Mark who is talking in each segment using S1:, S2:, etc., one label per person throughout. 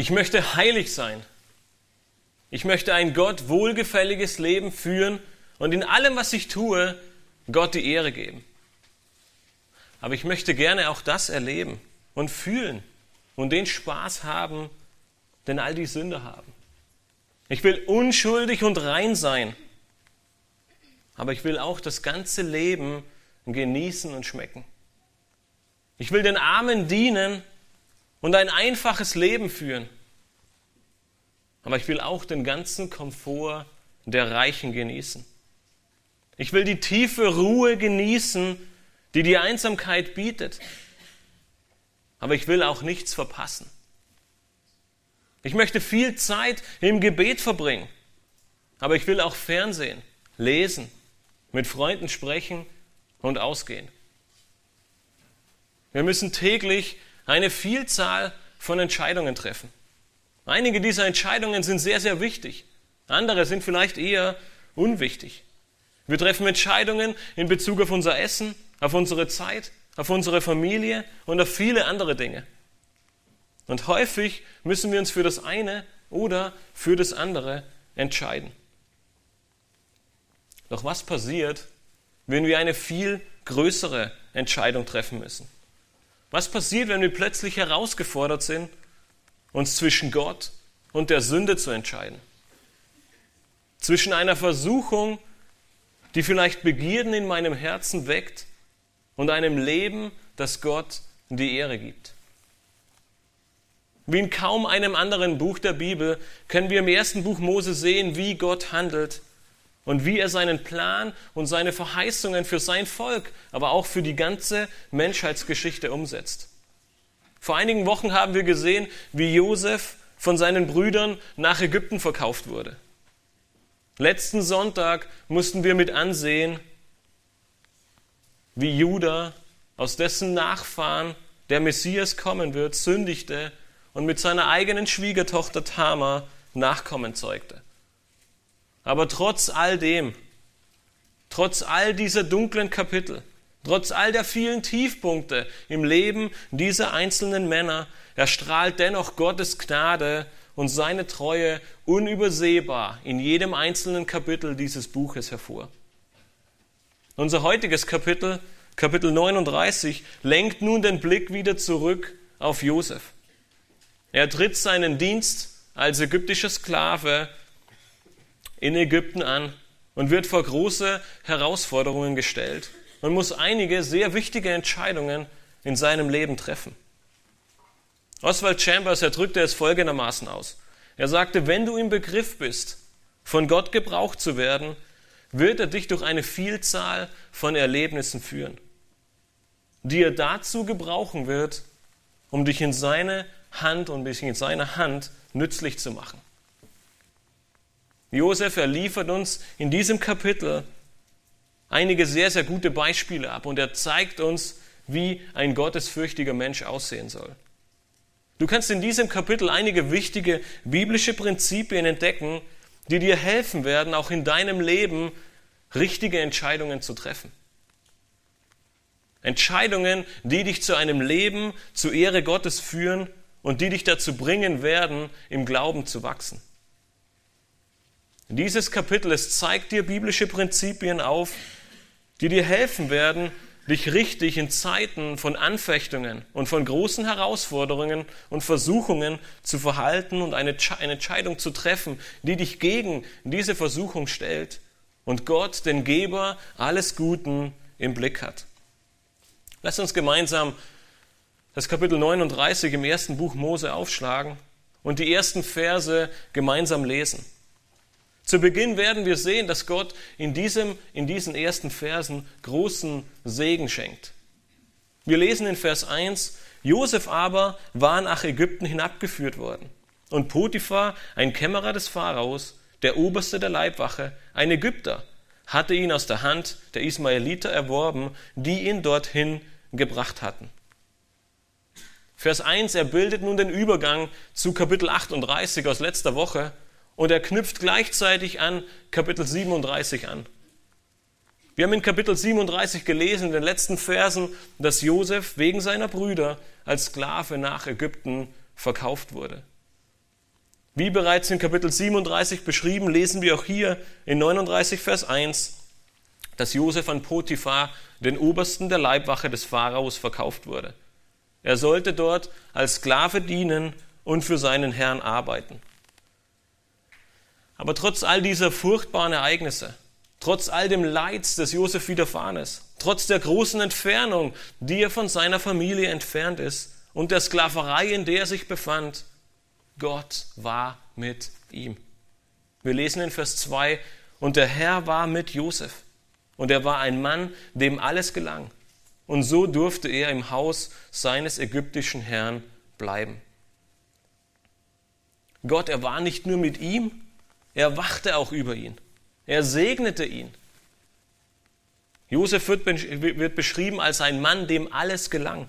S1: Ich möchte heilig sein. Ich möchte ein Gott wohlgefälliges Leben führen und in allem, was ich tue, Gott die Ehre geben. Aber ich möchte gerne auch das erleben und fühlen und den Spaß haben, den all die Sünde haben. Ich will unschuldig und rein sein, aber ich will auch das ganze Leben genießen und schmecken. Ich will den Armen dienen und ein einfaches Leben führen. Aber ich will auch den ganzen Komfort der Reichen genießen. Ich will die tiefe Ruhe genießen, die die Einsamkeit bietet. Aber ich will auch nichts verpassen. Ich möchte viel Zeit im Gebet verbringen. Aber ich will auch Fernsehen, lesen, mit Freunden sprechen und ausgehen. Wir müssen täglich eine Vielzahl von Entscheidungen treffen. Einige dieser Entscheidungen sind sehr, sehr wichtig. Andere sind vielleicht eher unwichtig. Wir treffen Entscheidungen in Bezug auf unser Essen, auf unsere Zeit, auf unsere Familie und auf viele andere Dinge. Und häufig müssen wir uns für das eine oder für das andere entscheiden. Doch was passiert, wenn wir eine viel größere Entscheidung treffen müssen? Was passiert, wenn wir plötzlich herausgefordert sind, uns zwischen Gott und der Sünde zu entscheiden? Zwischen einer Versuchung, die vielleicht Begierden in meinem Herzen weckt, und einem Leben, das Gott die Ehre gibt. Wie in kaum einem anderen Buch der Bibel können wir im ersten Buch Mose sehen, wie Gott handelt und wie er seinen Plan und seine Verheißungen für sein Volk, aber auch für die ganze Menschheitsgeschichte umsetzt. Vor einigen Wochen haben wir gesehen, wie Josef von seinen Brüdern nach Ägypten verkauft wurde. Letzten Sonntag mussten wir mit ansehen, wie Judah, aus dessen Nachfahren der Messias kommen wird, sündigte und mit seiner eigenen Schwiegertochter Tamar Nachkommen zeugte. Aber trotz all dem, trotz all dieser dunklen Kapitel, trotz all der vielen Tiefpunkte im Leben dieser einzelnen Männer, erstrahlt dennoch Gottes Gnade und seine Treue unübersehbar in jedem einzelnen Kapitel dieses Buches hervor. Unser heutiges Kapitel, Kapitel 39, lenkt nun den Blick wieder zurück auf Josef. Er tritt seinen Dienst als ägyptischer Sklave in Ägypten an und wird vor große Herausforderungen gestellt und muss einige sehr wichtige Entscheidungen in seinem Leben treffen. Oswald Chambers, er drückte es folgendermaßen aus. Er sagte, wenn du im Begriff bist, von Gott gebraucht zu werden, wird er dich durch eine Vielzahl von Erlebnissen führen, die er dazu gebrauchen wird, um dich in seine Hand und dich in seiner Hand nützlich zu machen. Josef, er liefert uns in diesem Kapitel einige sehr, sehr gute Beispiele ab und er zeigt uns, wie ein gottesfürchtiger Mensch aussehen soll. Du kannst in diesem Kapitel einige wichtige biblische Prinzipien entdecken, die dir helfen werden, auch in deinem Leben richtige Entscheidungen zu treffen. Entscheidungen, die dich zu einem Leben zur Ehre Gottes führen und die dich dazu bringen werden, im Glauben zu wachsen. Dieses Kapitel, es zeigt dir biblische Prinzipien auf, die dir helfen werden, dich richtig in Zeiten von Anfechtungen und von großen Herausforderungen und Versuchungen zu verhalten und eine, Entscheidung zu treffen, die dich gegen diese Versuchung stellt und Gott, den Geber alles Guten, im Blick hat. Lass uns gemeinsam das Kapitel 39 im ersten Buch Mose aufschlagen und die ersten Verse gemeinsam lesen. Zu Beginn werden wir sehen, dass Gott in, diesem, in diesen ersten Versen großen Segen schenkt. Wir lesen in Vers 1, Josef aber war nach Ägypten hinabgeführt worden. Und Potiphar, ein Kämmerer des Pharaos, der Oberste der Leibwache, ein Ägypter, hatte ihn aus der Hand der Ismaeliter erworben, die ihn dorthin gebracht hatten. Vers 1, er bildet nun den Übergang zu Kapitel 38 aus letzter Woche und er knüpft gleichzeitig an Kapitel 37 an. Wir haben in Kapitel 37 gelesen, in den letzten Versen, dass Josef wegen seiner Brüder als Sklave nach Ägypten verkauft wurde. Wie bereits in Kapitel 37 beschrieben, lesen wir auch hier in 39 Vers 1, dass Josef an Potiphar, den Obersten der Leibwache des Pharaos, verkauft wurde. Er sollte dort als Sklave dienen und für seinen Herrn arbeiten. Aber trotz all dieser furchtbaren Ereignisse, trotz all dem Leids, das Josef widerfahren ist, trotz der großen Entfernung, die er von seiner Familie entfernt ist und der Sklaverei, in der er sich befand, Gott war mit ihm. Wir lesen in Vers 2, und der Herr war mit Josef, und er war ein Mann, dem alles gelang. Und so durfte er im Haus seines ägyptischen Herrn bleiben. Gott, er war nicht nur mit ihm, er wachte auch über ihn. Er segnete ihn. Josef wird, beschrieben als ein Mann, dem alles gelang.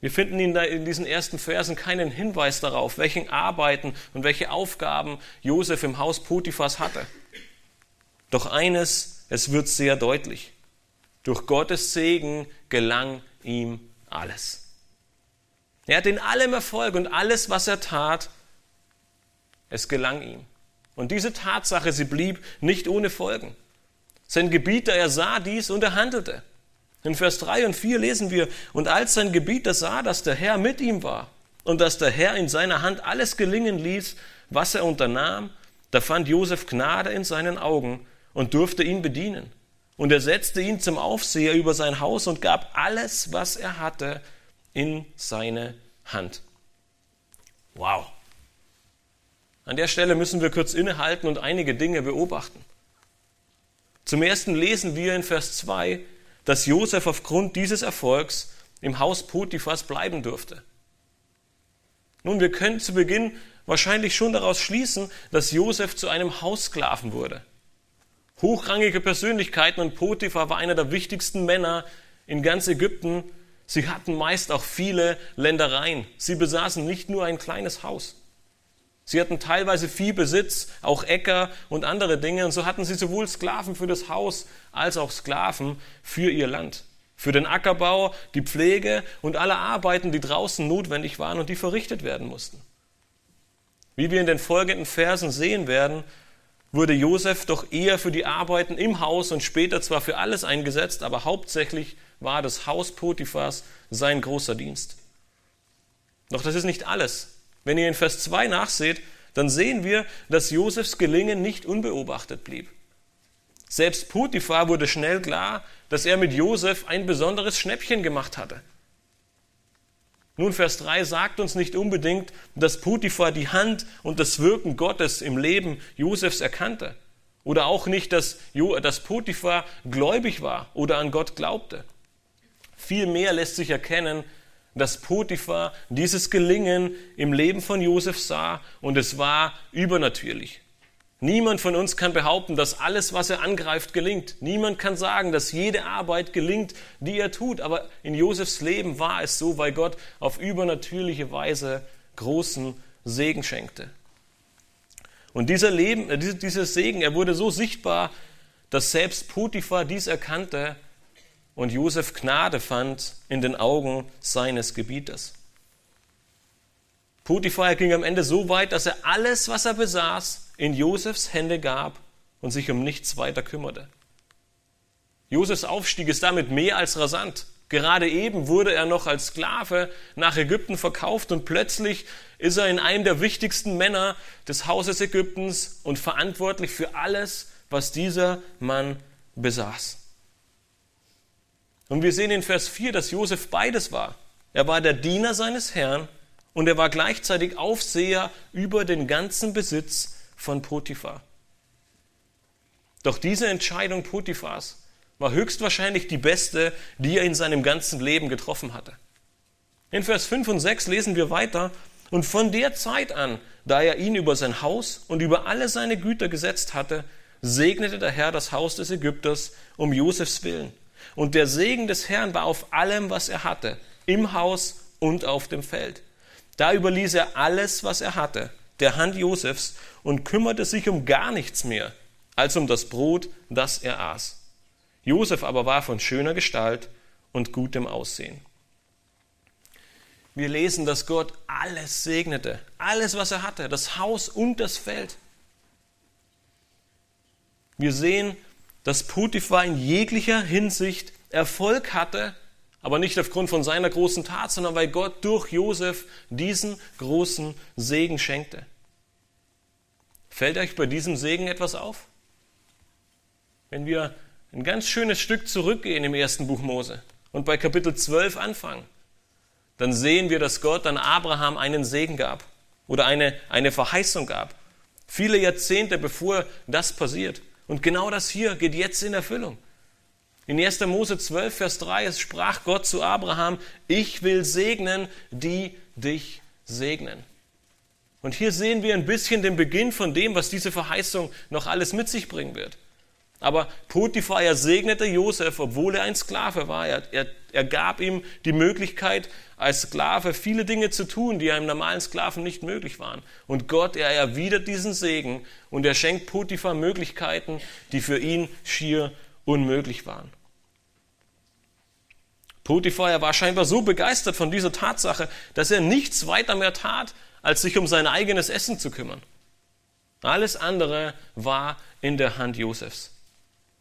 S1: Wir finden in diesen ersten Versen keinen Hinweis darauf, welchen Arbeiten und welche Aufgaben Josef im Haus Potiphas hatte. Doch eines, es wird sehr deutlich. Durch Gottes Segen gelang ihm alles. Er hat in allem Erfolg und alles, was er tat, es gelang ihm. Und diese Tatsache, sie blieb nicht ohne Folgen. Sein Gebieter, er sah dies und er handelte. In Vers 3 und 4 lesen wir, und als sein Gebieter sah, dass der Herr mit ihm war und dass der Herr in seiner Hand alles gelingen ließ, was er unternahm, da fand Josef Gnade in seinen Augen und durfte ihn bedienen. Und er setzte ihn zum Aufseher über sein Haus und gab alles, was er hatte, in seine Hand. Wow. An der Stelle müssen wir kurz innehalten und einige Dinge beobachten. Zum ersten lesen wir in Vers 2, dass Josef aufgrund dieses Erfolgs im Haus Potiphas bleiben durfte. Nun, wir können zu Beginn wahrscheinlich schon daraus schließen, dass Josef zu einem Haussklaven wurde. Hochrangige Persönlichkeiten und Potiphar war einer der wichtigsten Männer in ganz Ägypten. Sie hatten meist auch viele Ländereien. Sie besaßen nicht nur ein kleines Haus. Sie hatten teilweise Viehbesitz, auch Äcker und andere Dinge. Und so hatten sie sowohl Sklaven für das Haus als auch Sklaven für ihr Land. Für den Ackerbau, die Pflege und alle Arbeiten, die draußen notwendig waren und die verrichtet werden mussten. Wie wir in den folgenden Versen sehen werden, wurde Josef doch eher für die Arbeiten im Haus und später zwar für alles eingesetzt, aber hauptsächlich war das Haus Potiphas sein großer Dienst. Doch das ist nicht alles. Wenn ihr in Vers 2 nachseht, dann sehen wir, dass Josefs Gelingen nicht unbeobachtet blieb. Selbst Potiphar wurde schnell klar, dass er mit Josef ein besonderes Schnäppchen gemacht hatte. Nun, Vers 3 sagt uns nicht unbedingt, dass Potiphar die Hand und das Wirken Gottes im Leben Josefs erkannte. Oder auch nicht, dass, dass Potiphar gläubig war oder an Gott glaubte. Vielmehr lässt sich erkennen, dass Potiphar dieses Gelingen im Leben von Josef sah und es war übernatürlich. Niemand von uns kann behaupten, dass alles, was er angreift, gelingt. Niemand kann sagen, dass jede Arbeit gelingt, die er tut. Aber in Josefs Leben war es so, weil Gott auf übernatürliche Weise großen Segen schenkte. Und dieser, Leben, äh, dieser Segen, er wurde so sichtbar, dass selbst Potiphar dies erkannte und Josef Gnade fand in den Augen seines Gebieters. Potiphar ging am Ende so weit, dass er alles, was er besaß, in Josefs Hände gab und sich um nichts weiter kümmerte. Josefs Aufstieg ist damit mehr als rasant. Gerade eben wurde er noch als Sklave nach Ägypten verkauft und plötzlich ist er in einem der wichtigsten Männer des Hauses Ägyptens und verantwortlich für alles, was dieser Mann besaß. Und wir sehen in Vers 4, dass Josef beides war. Er war der Diener seines Herrn und er war gleichzeitig Aufseher über den ganzen Besitz von Potiphar. Doch diese Entscheidung Potiphars war höchstwahrscheinlich die beste, die er in seinem ganzen Leben getroffen hatte. In Vers 5 und 6 lesen wir weiter, und von der Zeit an, da er ihn über sein Haus und über alle seine Güter gesetzt hatte, segnete der Herr das Haus des Ägypters um Josefs willen und der Segen des Herrn war auf allem, was er hatte, im Haus und auf dem Feld. Da überließ er alles, was er hatte, der Hand Josefs und kümmerte sich um gar nichts mehr, als um das Brot, das er aß. Josef aber war von schöner Gestalt und gutem Aussehen. wir lesen, dass Gott alles segnete, alles, was er hatte, das Haus und das Feld. Wir sehen, dass Potiphar in jeglicher Hinsicht Erfolg hatte, aber nicht aufgrund von seiner großen Tat, sondern weil Gott durch Josef diesen großen Segen schenkte. Fällt euch bei diesem Segen etwas auf? Wenn wir ein ganz schönes Stück zurückgehen im ersten Buch Mose und bei Kapitel 12 anfangen, dann sehen wir, dass Gott an Abraham einen Segen gab oder eine, eine Verheißung gab. Viele Jahrzehnte bevor das passiert. Und genau das hier geht jetzt in Erfüllung. In 1. Mose 12, Vers 3, es sprach Gott zu Abraham, ich will segnen, die dich segnen. Und hier sehen wir ein bisschen den Beginn von dem, was diese Verheißung noch alles mit sich bringen wird. Aber Potiphar, er segnete Josef, obwohl er ein Sklave war. Er, er, er gab ihm die Möglichkeit, als Sklave viele Dinge zu tun, die einem normalen Sklaven nicht möglich waren. Und Gott, er erwidert diesen Segen und er schenkt Potiphar Möglichkeiten, die für ihn schier unmöglich waren. Potiphar, er war scheinbar so begeistert von dieser Tatsache, dass er nichts weiter mehr tat, als sich um sein eigenes Essen zu kümmern. Alles andere war in der Hand Josefs.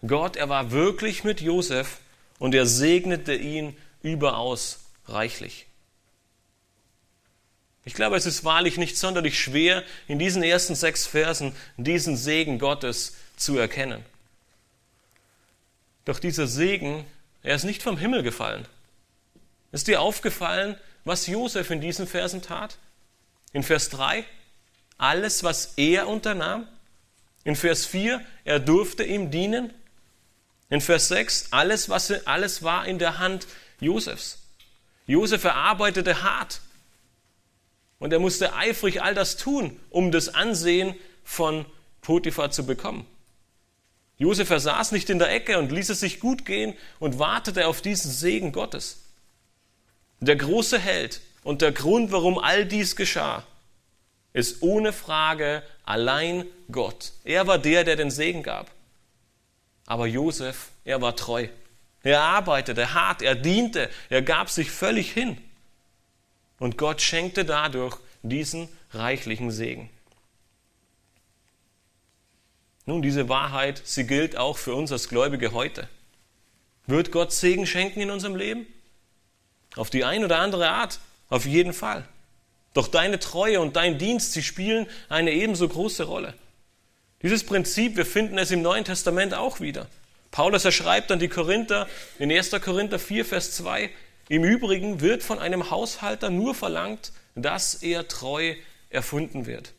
S1: Gott, er war wirklich mit Josef und er segnete ihn überaus reichlich. Ich glaube, es ist wahrlich nicht sonderlich schwer, in diesen ersten sechs Versen diesen Segen Gottes zu erkennen. Doch dieser Segen, er ist nicht vom Himmel gefallen. Ist dir aufgefallen, was Josef in diesen Versen tat? In Vers 3, alles, was er unternahm. In Vers 4, er durfte ihm dienen. In Vers 6, alles, was, alles war in der Hand Josefs. Josef erarbeitete hart und er musste eifrig all das tun, um das Ansehen von Potiphar zu bekommen. Josef saß nicht in der Ecke und ließ es sich gut gehen und wartete auf diesen Segen Gottes. Der große Held und der Grund, warum all dies geschah, ist ohne Frage allein Gott. Er war der, der den Segen gab. Aber Josef, er war treu. Er arbeitete hart, er diente, er gab sich völlig hin. Und Gott schenkte dadurch diesen reichlichen Segen. Nun, diese Wahrheit, sie gilt auch für uns als Gläubige heute. Wird Gott Segen schenken in unserem Leben? Auf die eine oder andere Art, auf jeden Fall. Doch deine Treue und dein Dienst, sie spielen eine ebenso große Rolle. Dieses Prinzip, wir finden es im Neuen Testament auch wieder. Paulus, er schreibt an die Korinther in 1. Korinther 4, Vers 2, im Übrigen wird von einem Haushalter nur verlangt, dass er treu erfunden wird.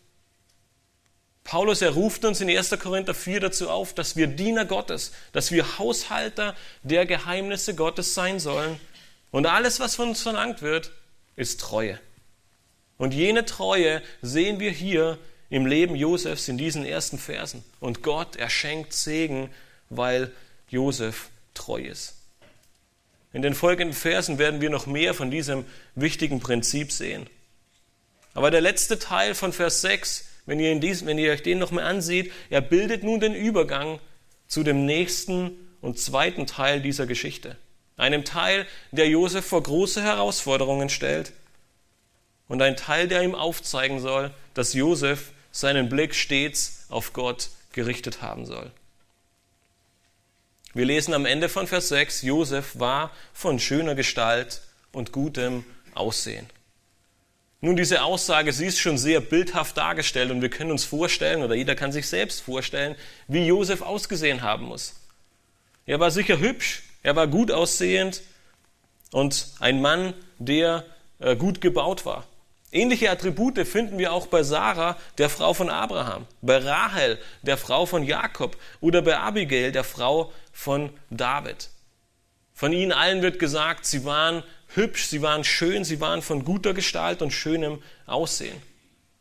S1: Paulus, er ruft uns in 1. Korinther 4 dazu auf, dass wir Diener Gottes, dass wir Haushalter der Geheimnisse Gottes sein sollen. Und alles, was von uns verlangt wird, ist Treue. Und jene Treue sehen wir hier im Leben Josefs in diesen ersten Versen. Und Gott, er schenkt Segen, weil Josef treu ist. In den folgenden Versen werden wir noch mehr von diesem wichtigen Prinzip sehen. Aber der letzte Teil von Vers 6, wenn ihr, diesen, wenn ihr euch den nochmal ansieht, er bildet nun den Übergang zu dem nächsten und zweiten Teil dieser Geschichte. Einem Teil, der Josef vor große Herausforderungen stellt und ein Teil, der ihm aufzeigen soll, dass Josef seinen Blick stets auf Gott gerichtet haben soll. Wir lesen am Ende von Vers 6, Josef war von schöner Gestalt und gutem Aussehen. Nun, diese Aussage, sie ist schon sehr bildhaft dargestellt und wir können uns vorstellen, oder jeder kann sich selbst vorstellen, wie Josef ausgesehen haben muss. Er war sicher hübsch, er war gut aussehend und ein Mann, der äh, gut gebaut war. Ähnliche Attribute finden wir auch bei Sarah, der Frau von Abraham, bei Rahel, der Frau von Jakob oder bei Abigail, der Frau von David. Von ihnen allen wird gesagt, sie waren hübsch, sie waren schön, sie waren von guter Gestalt und schönem Aussehen.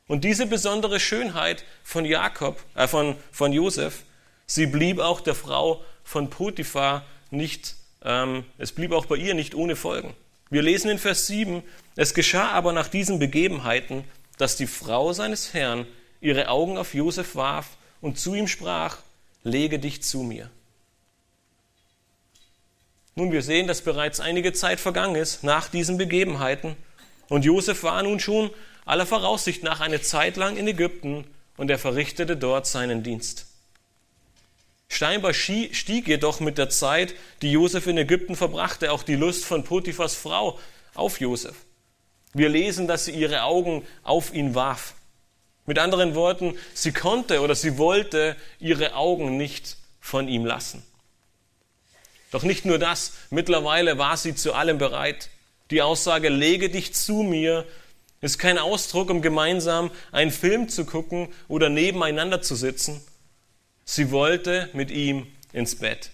S1: Und diese besondere Schönheit von Jakob, äh, von, von Josef, sie blieb auch der Frau von Potiphar nicht, ähm, es blieb auch bei ihr nicht ohne Folgen. Wir lesen in Vers 7, es geschah aber nach diesen Begebenheiten, dass die Frau seines Herrn ihre Augen auf Josef warf und zu ihm sprach, lege dich zu mir. Nun, wir sehen, dass bereits einige Zeit vergangen ist nach diesen Begebenheiten Und Josef war nun schon aller Voraussicht nach eine Zeit lang in Ägypten und er verrichtete dort seinen Dienst. Scheinbar stieg jedoch mit der Zeit, die Josef in Ägypten verbrachte, auch die Lust von Potiphas Frau auf Josef. Wir lesen, dass sie ihre Augen auf ihn warf. Mit anderen Worten, sie konnte oder sie wollte ihre Augen nicht von ihm lassen. Doch nicht nur das, mittlerweile war sie zu allem bereit. Die Aussage, lege dich zu mir, ist kein Ausdruck, um gemeinsam einen Film zu gucken oder nebeneinander zu sitzen. Sie wollte mit ihm ins Bett.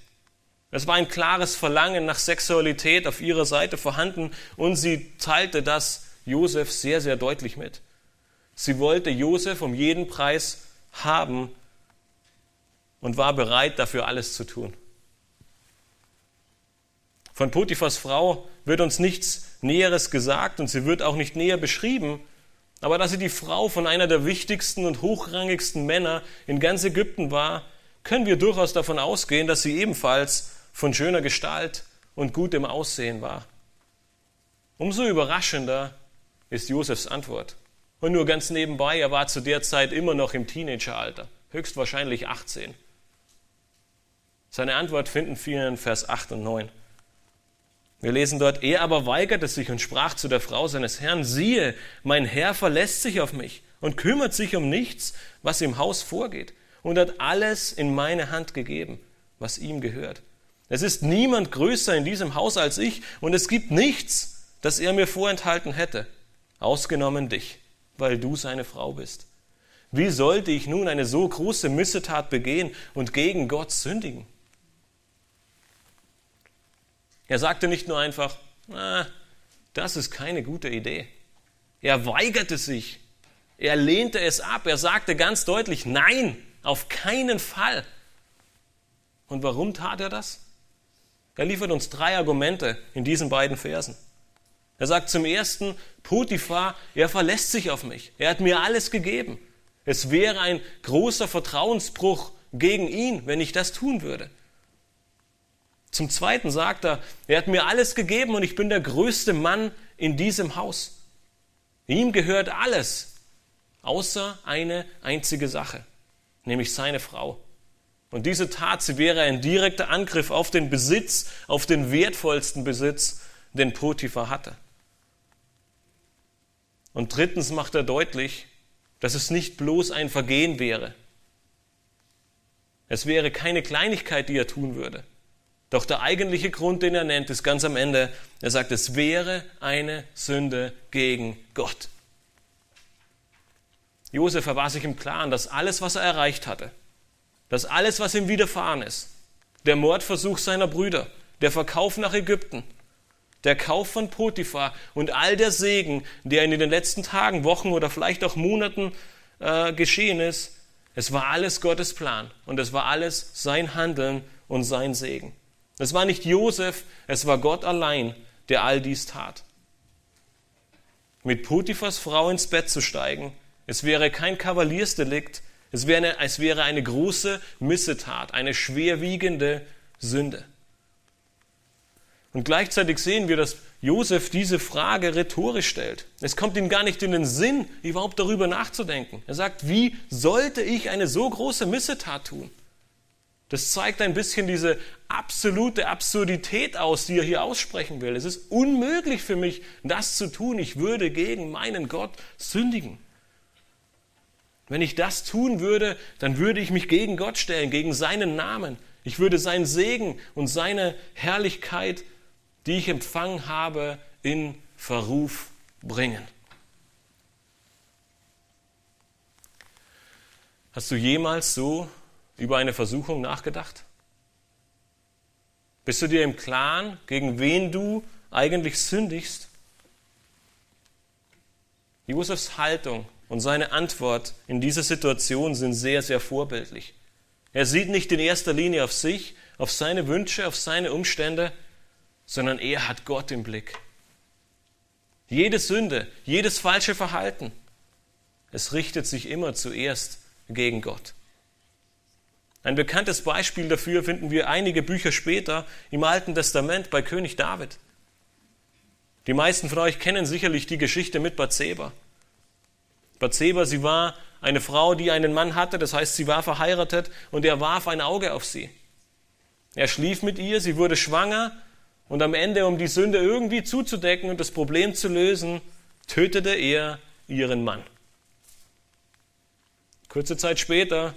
S1: Es war ein klares Verlangen nach Sexualität auf ihrer Seite vorhanden und sie teilte das Josef sehr, sehr deutlich mit. Sie wollte Josef um jeden Preis haben und war bereit, dafür alles zu tun. Von Potiphas Frau wird uns nichts Näheres gesagt und sie wird auch nicht näher beschrieben, aber dass sie die Frau von einer der wichtigsten und hochrangigsten Männer in ganz Ägypten war, können wir durchaus davon ausgehen, dass sie ebenfalls von schöner Gestalt und gutem Aussehen war. Umso überraschender ist Josefs Antwort. Und nur ganz nebenbei, er war zu der Zeit immer noch im Teenageralter, höchstwahrscheinlich 18. Seine Antwort finden wir in Vers 8 und 9. Wir lesen dort, er aber weigerte sich und sprach zu der Frau seines Herrn, siehe, mein Herr verlässt sich auf mich und kümmert sich um nichts, was im Haus vorgeht, und hat alles in meine Hand gegeben, was ihm gehört. Es ist niemand größer in diesem Haus als ich, und es gibt nichts, das er mir vorenthalten hätte, ausgenommen dich, weil du seine Frau bist. Wie sollte ich nun eine so große Missetat begehen und gegen Gott sündigen? Er sagte nicht nur einfach, na, das ist keine gute Idee. Er weigerte sich. Er lehnte es ab. Er sagte ganz deutlich, nein, auf keinen Fall. Und warum tat er das? Er liefert uns drei Argumente in diesen beiden Versen. Er sagt zum ersten, Potiphar, er verlässt sich auf mich. Er hat mir alles gegeben. Es wäre ein großer Vertrauensbruch gegen ihn, wenn ich das tun würde. Zum Zweiten sagt er, er hat mir alles gegeben und ich bin der größte Mann in diesem Haus. Ihm gehört alles, außer eine einzige Sache, nämlich seine Frau. Und diese Tat, sie wäre ein direkter Angriff auf den Besitz, auf den wertvollsten Besitz, den Potiphar hatte. Und drittens macht er deutlich, dass es nicht bloß ein Vergehen wäre. Es wäre keine Kleinigkeit, die er tun würde. Doch der eigentliche Grund, den er nennt, ist ganz am Ende. Er sagt, es wäre eine Sünde gegen Gott. Josef war sich im Klaren, dass alles, was er erreicht hatte, dass alles, was ihm widerfahren ist, der Mordversuch seiner Brüder, der Verkauf nach Ägypten, der Kauf von Potiphar und all der Segen, der in den letzten Tagen, Wochen oder vielleicht auch Monaten äh, geschehen ist, es war alles Gottes Plan und es war alles sein Handeln und sein Segen. Es war nicht Josef, es war Gott allein, der all dies tat. Mit Potiphas Frau ins Bett zu steigen, es wäre kein Kavaliersdelikt, es wäre, eine, es wäre eine große Missetat, eine schwerwiegende Sünde. Und gleichzeitig sehen wir, dass Josef diese Frage rhetorisch stellt. Es kommt ihm gar nicht in den Sinn, überhaupt darüber nachzudenken. Er sagt, wie sollte ich eine so große Missetat tun? Das zeigt ein bisschen diese absolute Absurdität aus, die er hier aussprechen will. Es ist unmöglich für mich, das zu tun. Ich würde gegen meinen Gott sündigen. Wenn ich das tun würde, dann würde ich mich gegen Gott stellen, gegen seinen Namen. Ich würde seinen Segen und seine Herrlichkeit, die ich empfangen habe, in Verruf bringen. Hast du jemals so über eine Versuchung nachgedacht? Bist du dir im Klaren, gegen wen du eigentlich sündigst? Josefs Haltung und seine Antwort in dieser Situation sind sehr, sehr vorbildlich. Er sieht nicht in erster Linie auf sich, auf seine Wünsche, auf seine Umstände, sondern er hat Gott im Blick. Jede Sünde, jedes falsche Verhalten, es richtet sich immer zuerst gegen Gott. Ein bekanntes Beispiel dafür finden wir einige Bücher später im Alten Testament bei König David. Die meisten von euch kennen sicherlich die Geschichte mit Bathseba. Bathseba, sie war eine Frau, die einen Mann hatte, das heißt, sie war verheiratet und er warf ein Auge auf sie. Er schlief mit ihr, sie wurde schwanger und am Ende, um die Sünde irgendwie zuzudecken und das Problem zu lösen, tötete er ihren Mann. Kurze Zeit später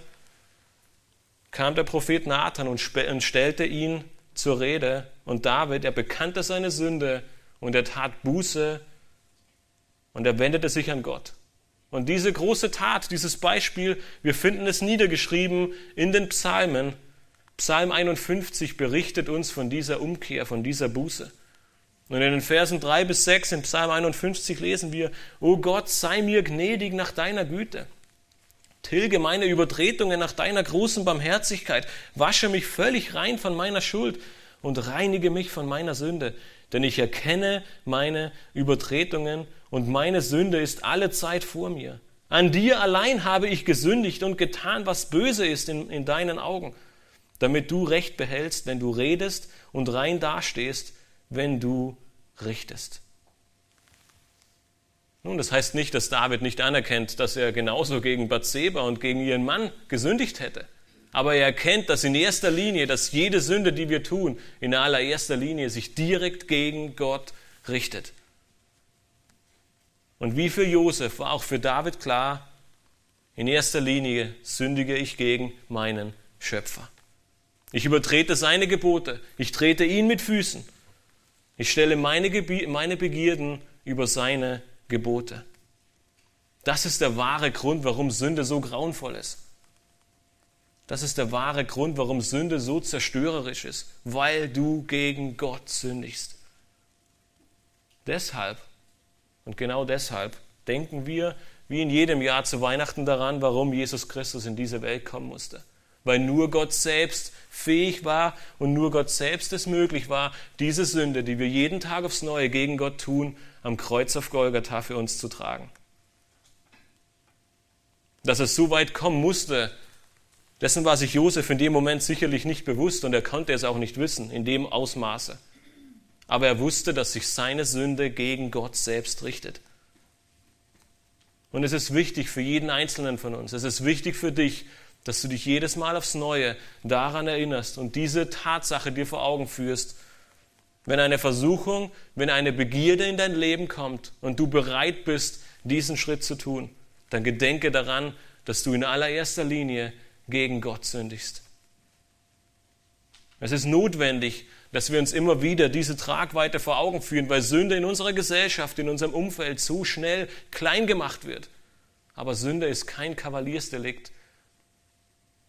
S1: kam der Prophet Nathan und stellte ihn zur Rede und David, er bekannte seine Sünde und er tat Buße und er wendete sich an Gott. Und diese große Tat, dieses Beispiel, wir finden es niedergeschrieben in den Psalmen. Psalm 51 berichtet uns von dieser Umkehr, von dieser Buße. Und in den Versen 3 bis 6 in Psalm 51 lesen wir, O Gott, sei mir gnädig nach deiner Güte. Tilge meine Übertretungen nach deiner großen Barmherzigkeit. Wasche mich völlig rein von meiner Schuld und reinige mich von meiner Sünde. Denn ich erkenne meine Übertretungen und meine Sünde ist alle Zeit vor mir. An dir allein habe ich gesündigt und getan, was böse ist in, in deinen Augen, damit du Recht behältst, wenn du redest und rein dastehst, wenn du richtest. Nun, das heißt nicht, dass David nicht anerkennt, dass er genauso gegen Bathseba und gegen ihren Mann gesündigt hätte. Aber er erkennt, dass in erster Linie, dass jede Sünde, die wir tun, in allererster Linie sich direkt gegen Gott richtet. Und wie für Josef war auch für David klar, in erster Linie sündige ich gegen meinen Schöpfer. Ich übertrete seine Gebote, ich trete ihn mit Füßen, ich stelle meine, meine Begierden über seine Gebote. Das ist der wahre Grund, warum Sünde so grauenvoll ist. Das ist der wahre Grund, warum Sünde so zerstörerisch ist, weil du gegen Gott sündigst. Deshalb und genau deshalb denken wir wie in jedem Jahr zu Weihnachten daran, warum Jesus Christus in diese Welt kommen musste. Weil nur Gott selbst fähig war und nur Gott selbst es möglich war, diese Sünde, die wir jeden Tag aufs Neue gegen Gott tun, am Kreuz auf Golgatha für uns zu tragen. Dass es so weit kommen musste, dessen war sich Josef in dem Moment sicherlich nicht bewusst und er konnte es auch nicht wissen in dem Ausmaße. Aber er wusste, dass sich seine Sünde gegen Gott selbst richtet. Und es ist wichtig für jeden Einzelnen von uns, es ist wichtig für dich, dass du dich jedes Mal aufs Neue daran erinnerst und diese Tatsache dir vor Augen führst, wenn eine Versuchung, wenn eine Begierde in dein Leben kommt und du bereit bist, diesen Schritt zu tun, dann gedenke daran, dass du in allererster Linie gegen Gott sündigst. Es ist notwendig, dass wir uns immer wieder diese Tragweite vor Augen führen, weil Sünde in unserer Gesellschaft, in unserem Umfeld so schnell klein gemacht wird. Aber Sünde ist kein Kavaliersdelikt,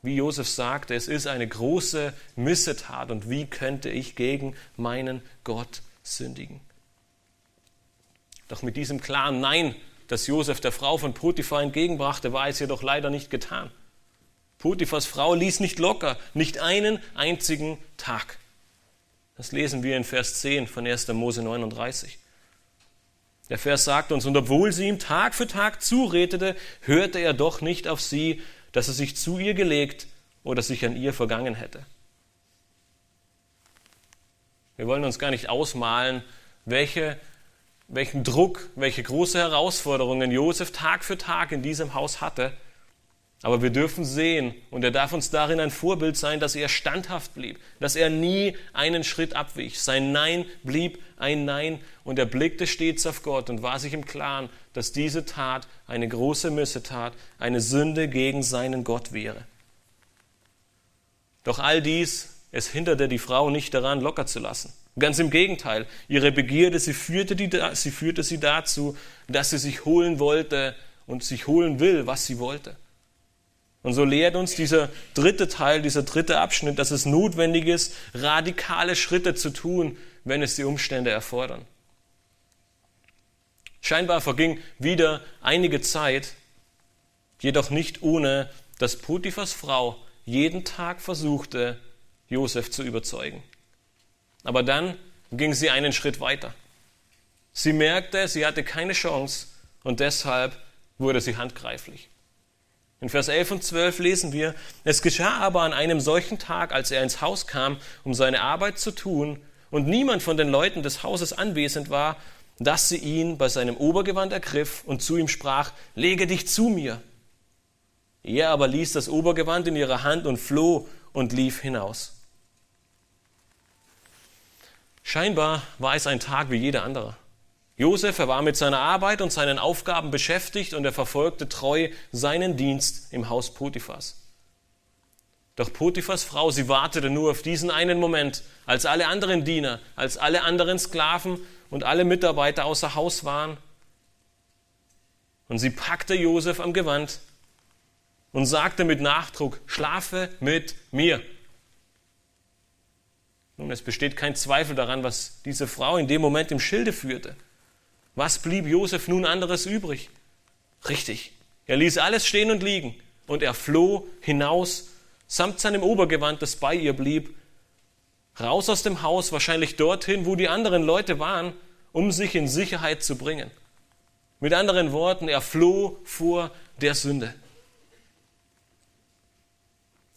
S1: wie Josef sagte, es ist eine große Missetat und wie könnte ich gegen meinen Gott sündigen? Doch mit diesem klaren Nein, das Josef der Frau von Potiphar entgegenbrachte, war es jedoch leider nicht getan. Potiphars Frau ließ nicht locker, nicht einen einzigen Tag. Das lesen wir in Vers 10 von 1. Mose 39. Der Vers sagt uns, und obwohl sie ihm Tag für Tag zuredete, hörte er doch nicht auf sie, dass er sich zu ihr gelegt oder sich an ihr vergangen hätte. Wir wollen uns gar nicht ausmalen, welche, welchen Druck, welche große Herausforderungen Josef Tag für Tag in diesem Haus hatte. Aber wir dürfen sehen, und er darf uns darin ein Vorbild sein, dass er standhaft blieb, dass er nie einen Schritt abwich. Sein Nein blieb ein Nein und er blickte stets auf Gott und war sich im Klaren, dass diese Tat eine große Missetat, eine Sünde gegen seinen Gott wäre. Doch all dies, es hinderte die Frau nicht daran, locker zu lassen. Ganz im Gegenteil, ihre Begierde, sie führte, die, sie führte sie dazu, dass sie sich holen wollte und sich holen will, was sie wollte. Und so lehrt uns dieser dritte Teil, dieser dritte Abschnitt, dass es notwendig ist, radikale Schritte zu tun, wenn es die Umstände erfordern. Scheinbar verging wieder einige Zeit, jedoch nicht ohne, dass Potiphas Frau jeden Tag versuchte, Josef zu überzeugen. Aber dann ging sie einen Schritt weiter. Sie merkte, sie hatte keine Chance und deshalb wurde sie handgreiflich. In Vers 11 und 12 lesen wir, es geschah aber an einem solchen Tag, als er ins Haus kam, um seine Arbeit zu tun, und niemand von den Leuten des Hauses anwesend war, dass sie ihn bei seinem Obergewand ergriff und zu ihm sprach, lege dich zu mir. Er aber ließ das Obergewand in ihrer Hand und floh und lief hinaus. Scheinbar war es ein Tag wie jeder andere. Josef, er war mit seiner Arbeit und seinen Aufgaben beschäftigt und er verfolgte treu seinen Dienst im Haus Potiphas. Doch Potiphas Frau, sie wartete nur auf diesen einen Moment, als alle anderen Diener, als alle anderen Sklaven und alle Mitarbeiter außer Haus waren. Und sie packte Josef am Gewand und sagte mit Nachdruck, schlafe mit mir. Nun, es besteht kein Zweifel daran, was diese Frau in dem Moment im Schilde führte. Was blieb Josef nun anderes übrig? Richtig, er ließ alles stehen und liegen und er floh hinaus samt seinem Obergewand, das bei ihr blieb, raus aus dem Haus, wahrscheinlich dorthin, wo die anderen Leute waren, um sich in Sicherheit zu bringen. Mit anderen Worten, er floh vor der Sünde.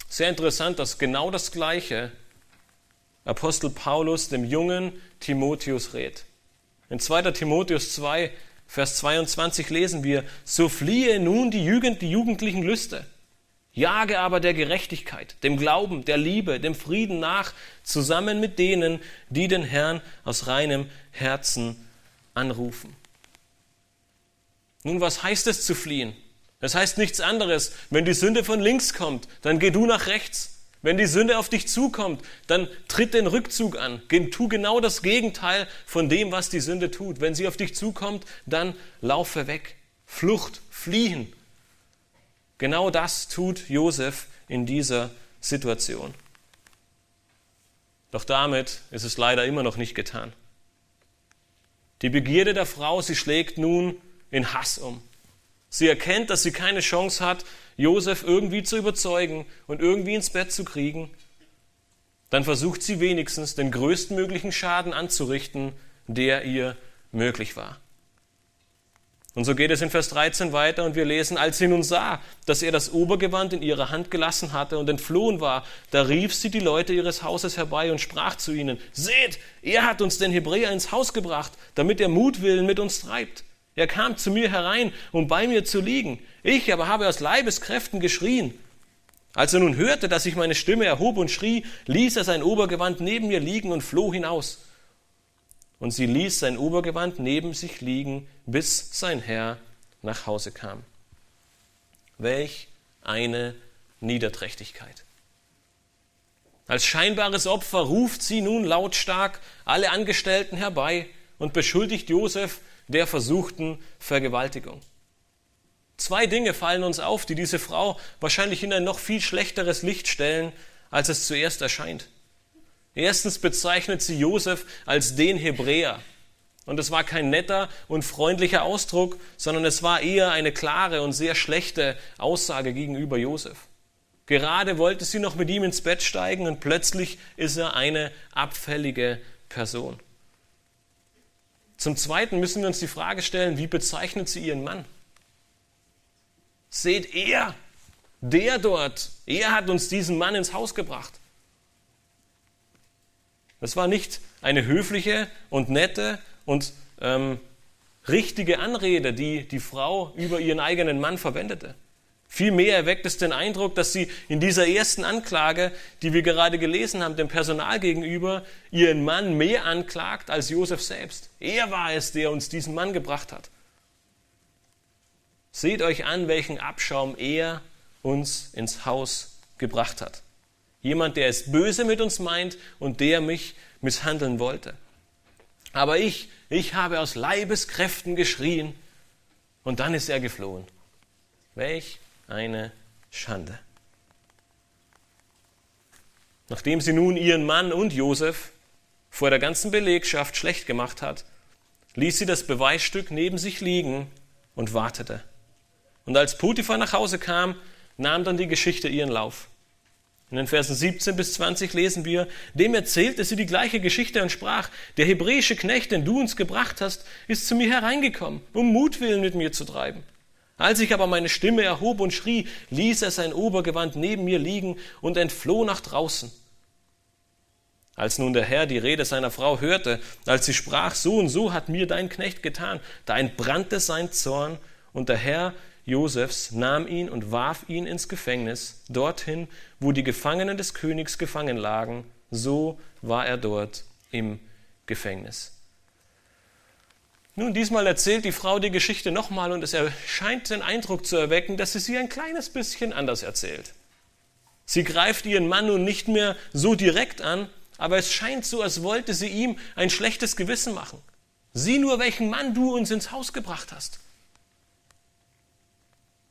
S1: Sehr interessant, dass genau das Gleiche Apostel Paulus dem jungen Timotheus rät. In 2. Timotheus 2, Vers 22 lesen wir, so fliehe nun die Jugend, die jugendlichen Lüste, jage aber der Gerechtigkeit, dem Glauben, der Liebe, dem Frieden nach, zusammen mit denen, die den Herrn aus reinem Herzen anrufen. Nun, was heißt es zu fliehen? Das heißt nichts anderes. Wenn die Sünde von links kommt, dann geh du nach rechts. Wenn die Sünde auf dich zukommt, dann tritt den Rückzug an. Tu genau das Gegenteil von dem, was die Sünde tut. Wenn sie auf dich zukommt, dann laufe weg. Flucht, fliehen. Genau das tut Josef in dieser Situation. Doch damit ist es leider immer noch nicht getan. Die Begierde der Frau, sie schlägt nun in Hass um. Sie erkennt, dass sie keine Chance hat, Josef irgendwie zu überzeugen und irgendwie ins Bett zu kriegen. Dann versucht sie wenigstens, den größtmöglichen Schaden anzurichten, der ihr möglich war. Und so geht es in Vers 13 weiter und wir lesen, als sie nun sah, dass er das Obergewand in ihrer Hand gelassen hatte und entflohen war, da rief sie die Leute ihres Hauses herbei und sprach zu ihnen, seht, er hat uns den Hebräer ins Haus gebracht, damit er Mutwillen mit uns treibt. Er kam zu mir herein, um bei mir zu liegen. Ich aber habe aus Leibeskräften geschrien. Als er nun hörte, dass ich meine Stimme erhob und schrie, ließ er sein Obergewand neben mir liegen und floh hinaus. Und sie ließ sein Obergewand neben sich liegen, bis sein Herr nach Hause kam. Welch eine Niederträchtigkeit. Als scheinbares Opfer ruft sie nun lautstark alle Angestellten herbei und beschuldigt Josef der versuchten Vergewaltigung. Zwei Dinge fallen uns auf, die diese Frau wahrscheinlich in ein noch viel schlechteres Licht stellen, als es zuerst erscheint. Erstens bezeichnet sie Josef als den Hebräer. Und es war kein netter und freundlicher Ausdruck, sondern es war eher eine klare und sehr schlechte Aussage gegenüber Josef. Gerade wollte sie noch mit ihm ins Bett steigen und plötzlich ist er eine abfällige Person. Zum Zweiten müssen wir uns die Frage stellen, wie bezeichnet sie ihren Mann? Seht er, der dort, er hat uns diesen Mann ins Haus gebracht. Das war nicht eine höfliche und nette und ähm, richtige Anrede, die die Frau über ihren eigenen Mann verwendete. Vielmehr erweckt es den Eindruck, dass sie in dieser ersten Anklage, die wir gerade gelesen haben, dem Personal gegenüber, ihren Mann mehr anklagt als Josef selbst. Er war es, der uns diesen Mann gebracht hat. Seht euch an, welchen Abschaum er uns ins Haus gebracht hat. Jemand, der es böse mit uns meint und der mich misshandeln wollte. Aber ich, ich habe aus Leibeskräften geschrien und dann ist er geflohen. Welch eine Schande. Nachdem sie nun ihren Mann und Josef vor der ganzen Belegschaft schlecht gemacht hat, ließ sie das Beweisstück neben sich liegen und wartete. Und als Potiphar nach Hause kam, nahm dann die Geschichte ihren Lauf. In den Versen 17 bis 20 lesen wir, dem erzählte sie die gleiche Geschichte und sprach, der hebräische Knecht, den du uns gebracht hast, ist zu mir hereingekommen, um Mutwillen mit mir zu treiben. Als ich aber meine Stimme erhob und schrie, ließ er sein Obergewand neben mir liegen und entfloh nach draußen. Als nun der Herr die Rede seiner Frau hörte, als sie sprach, so und so hat mir dein Knecht getan, da entbrannte sein Zorn, und der Herr Josefs nahm ihn und warf ihn ins Gefängnis, dorthin, wo die Gefangenen des Königs gefangen lagen, so war er dort im Gefängnis. Nun, diesmal erzählt die Frau die Geschichte nochmal und es erscheint den Eindruck zu erwecken, dass sie sie ein kleines bisschen anders erzählt. Sie greift ihren Mann nun nicht mehr so direkt an, aber es scheint so, als wollte sie ihm ein schlechtes Gewissen machen. Sieh nur, welchen Mann du uns ins Haus gebracht hast.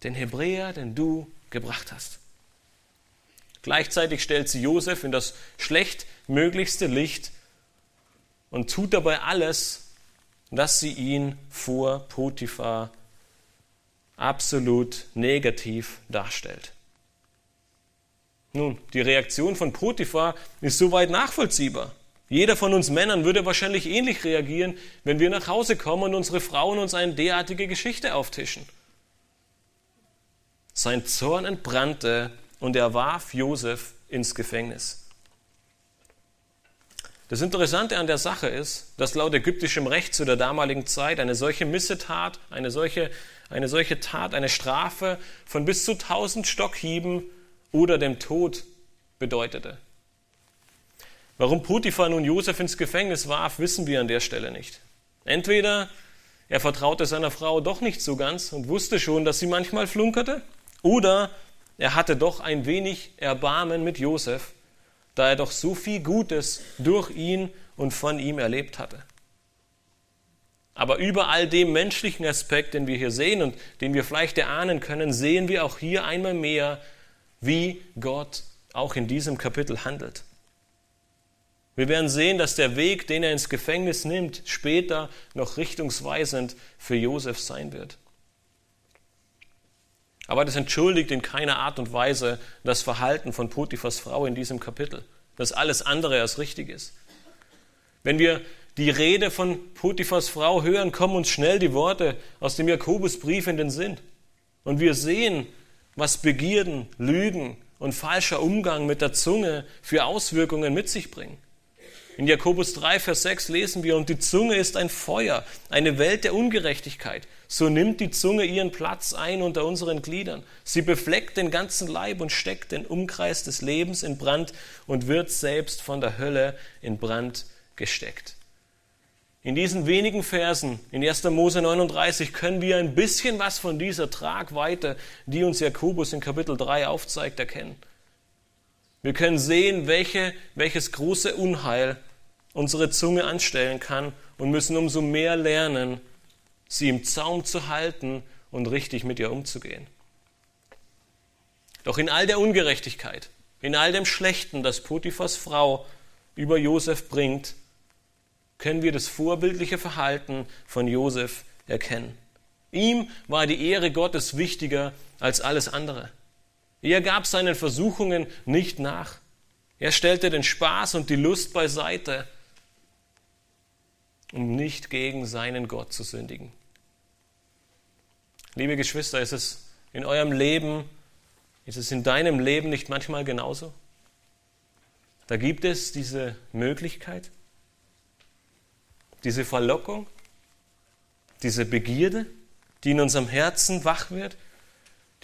S1: Den Hebräer, den du gebracht hast. Gleichzeitig stellt sie Josef in das schlechtmöglichste Licht und tut dabei alles, dass sie ihn vor Potiphar absolut negativ darstellt. Nun, die Reaktion von Potiphar ist soweit nachvollziehbar. Jeder von uns Männern würde wahrscheinlich ähnlich reagieren, wenn wir nach Hause kommen und unsere Frauen uns eine derartige Geschichte auftischen. Sein Zorn entbrannte und er warf Josef ins Gefängnis. Das Interessante an der Sache ist, dass laut ägyptischem Recht zu der damaligen Zeit eine solche Missetat, eine solche, eine solche Tat, eine Strafe von bis zu 1000 Stockhieben oder dem Tod bedeutete. Warum Potiphar nun Josef ins Gefängnis warf, wissen wir an der Stelle nicht. Entweder er vertraute seiner Frau doch nicht so ganz und wusste schon, dass sie manchmal flunkerte, oder er hatte doch ein wenig Erbarmen mit Josef da er doch so viel Gutes durch ihn und von ihm erlebt hatte. Aber über all dem menschlichen Aspekt, den wir hier sehen und den wir vielleicht erahnen können, sehen wir auch hier einmal mehr, wie Gott auch in diesem Kapitel handelt. Wir werden sehen, dass der Weg, den er ins Gefängnis nimmt, später noch richtungsweisend für Josef sein wird. Aber das entschuldigt in keiner Art und Weise das Verhalten von Potiphas Frau in diesem Kapitel, das alles andere als richtig ist. Wenn wir die Rede von Potiphas Frau hören, kommen uns schnell die Worte aus dem Jakobusbrief in den Sinn. Und wir sehen, was Begierden, Lügen und falscher Umgang mit der Zunge für Auswirkungen mit sich bringen. In Jakobus 3, Vers 6 lesen wir, und die Zunge ist ein Feuer, eine Welt der Ungerechtigkeit. So nimmt die Zunge ihren Platz ein unter unseren Gliedern. Sie befleckt den ganzen Leib und steckt den Umkreis des Lebens in Brand und wird selbst von der Hölle in Brand gesteckt. In diesen wenigen Versen in 1. Mose 39 können wir ein bisschen was von dieser Tragweite, die uns Jakobus in Kapitel 3 aufzeigt, erkennen. Wir können sehen, welche, welches große Unheil unsere Zunge anstellen kann und müssen umso mehr lernen, sie im Zaum zu halten und richtig mit ihr umzugehen. Doch in all der Ungerechtigkeit, in all dem Schlechten, das Potiphas Frau über Josef bringt, können wir das vorbildliche Verhalten von Josef erkennen. Ihm war die Ehre Gottes wichtiger als alles andere. Er gab seinen Versuchungen nicht nach. Er stellte den Spaß und die Lust beiseite, um nicht gegen seinen Gott zu sündigen. Liebe Geschwister, ist es in eurem Leben, ist es in deinem Leben nicht manchmal genauso? Da gibt es diese Möglichkeit, diese Verlockung, diese Begierde, die in unserem Herzen wach wird,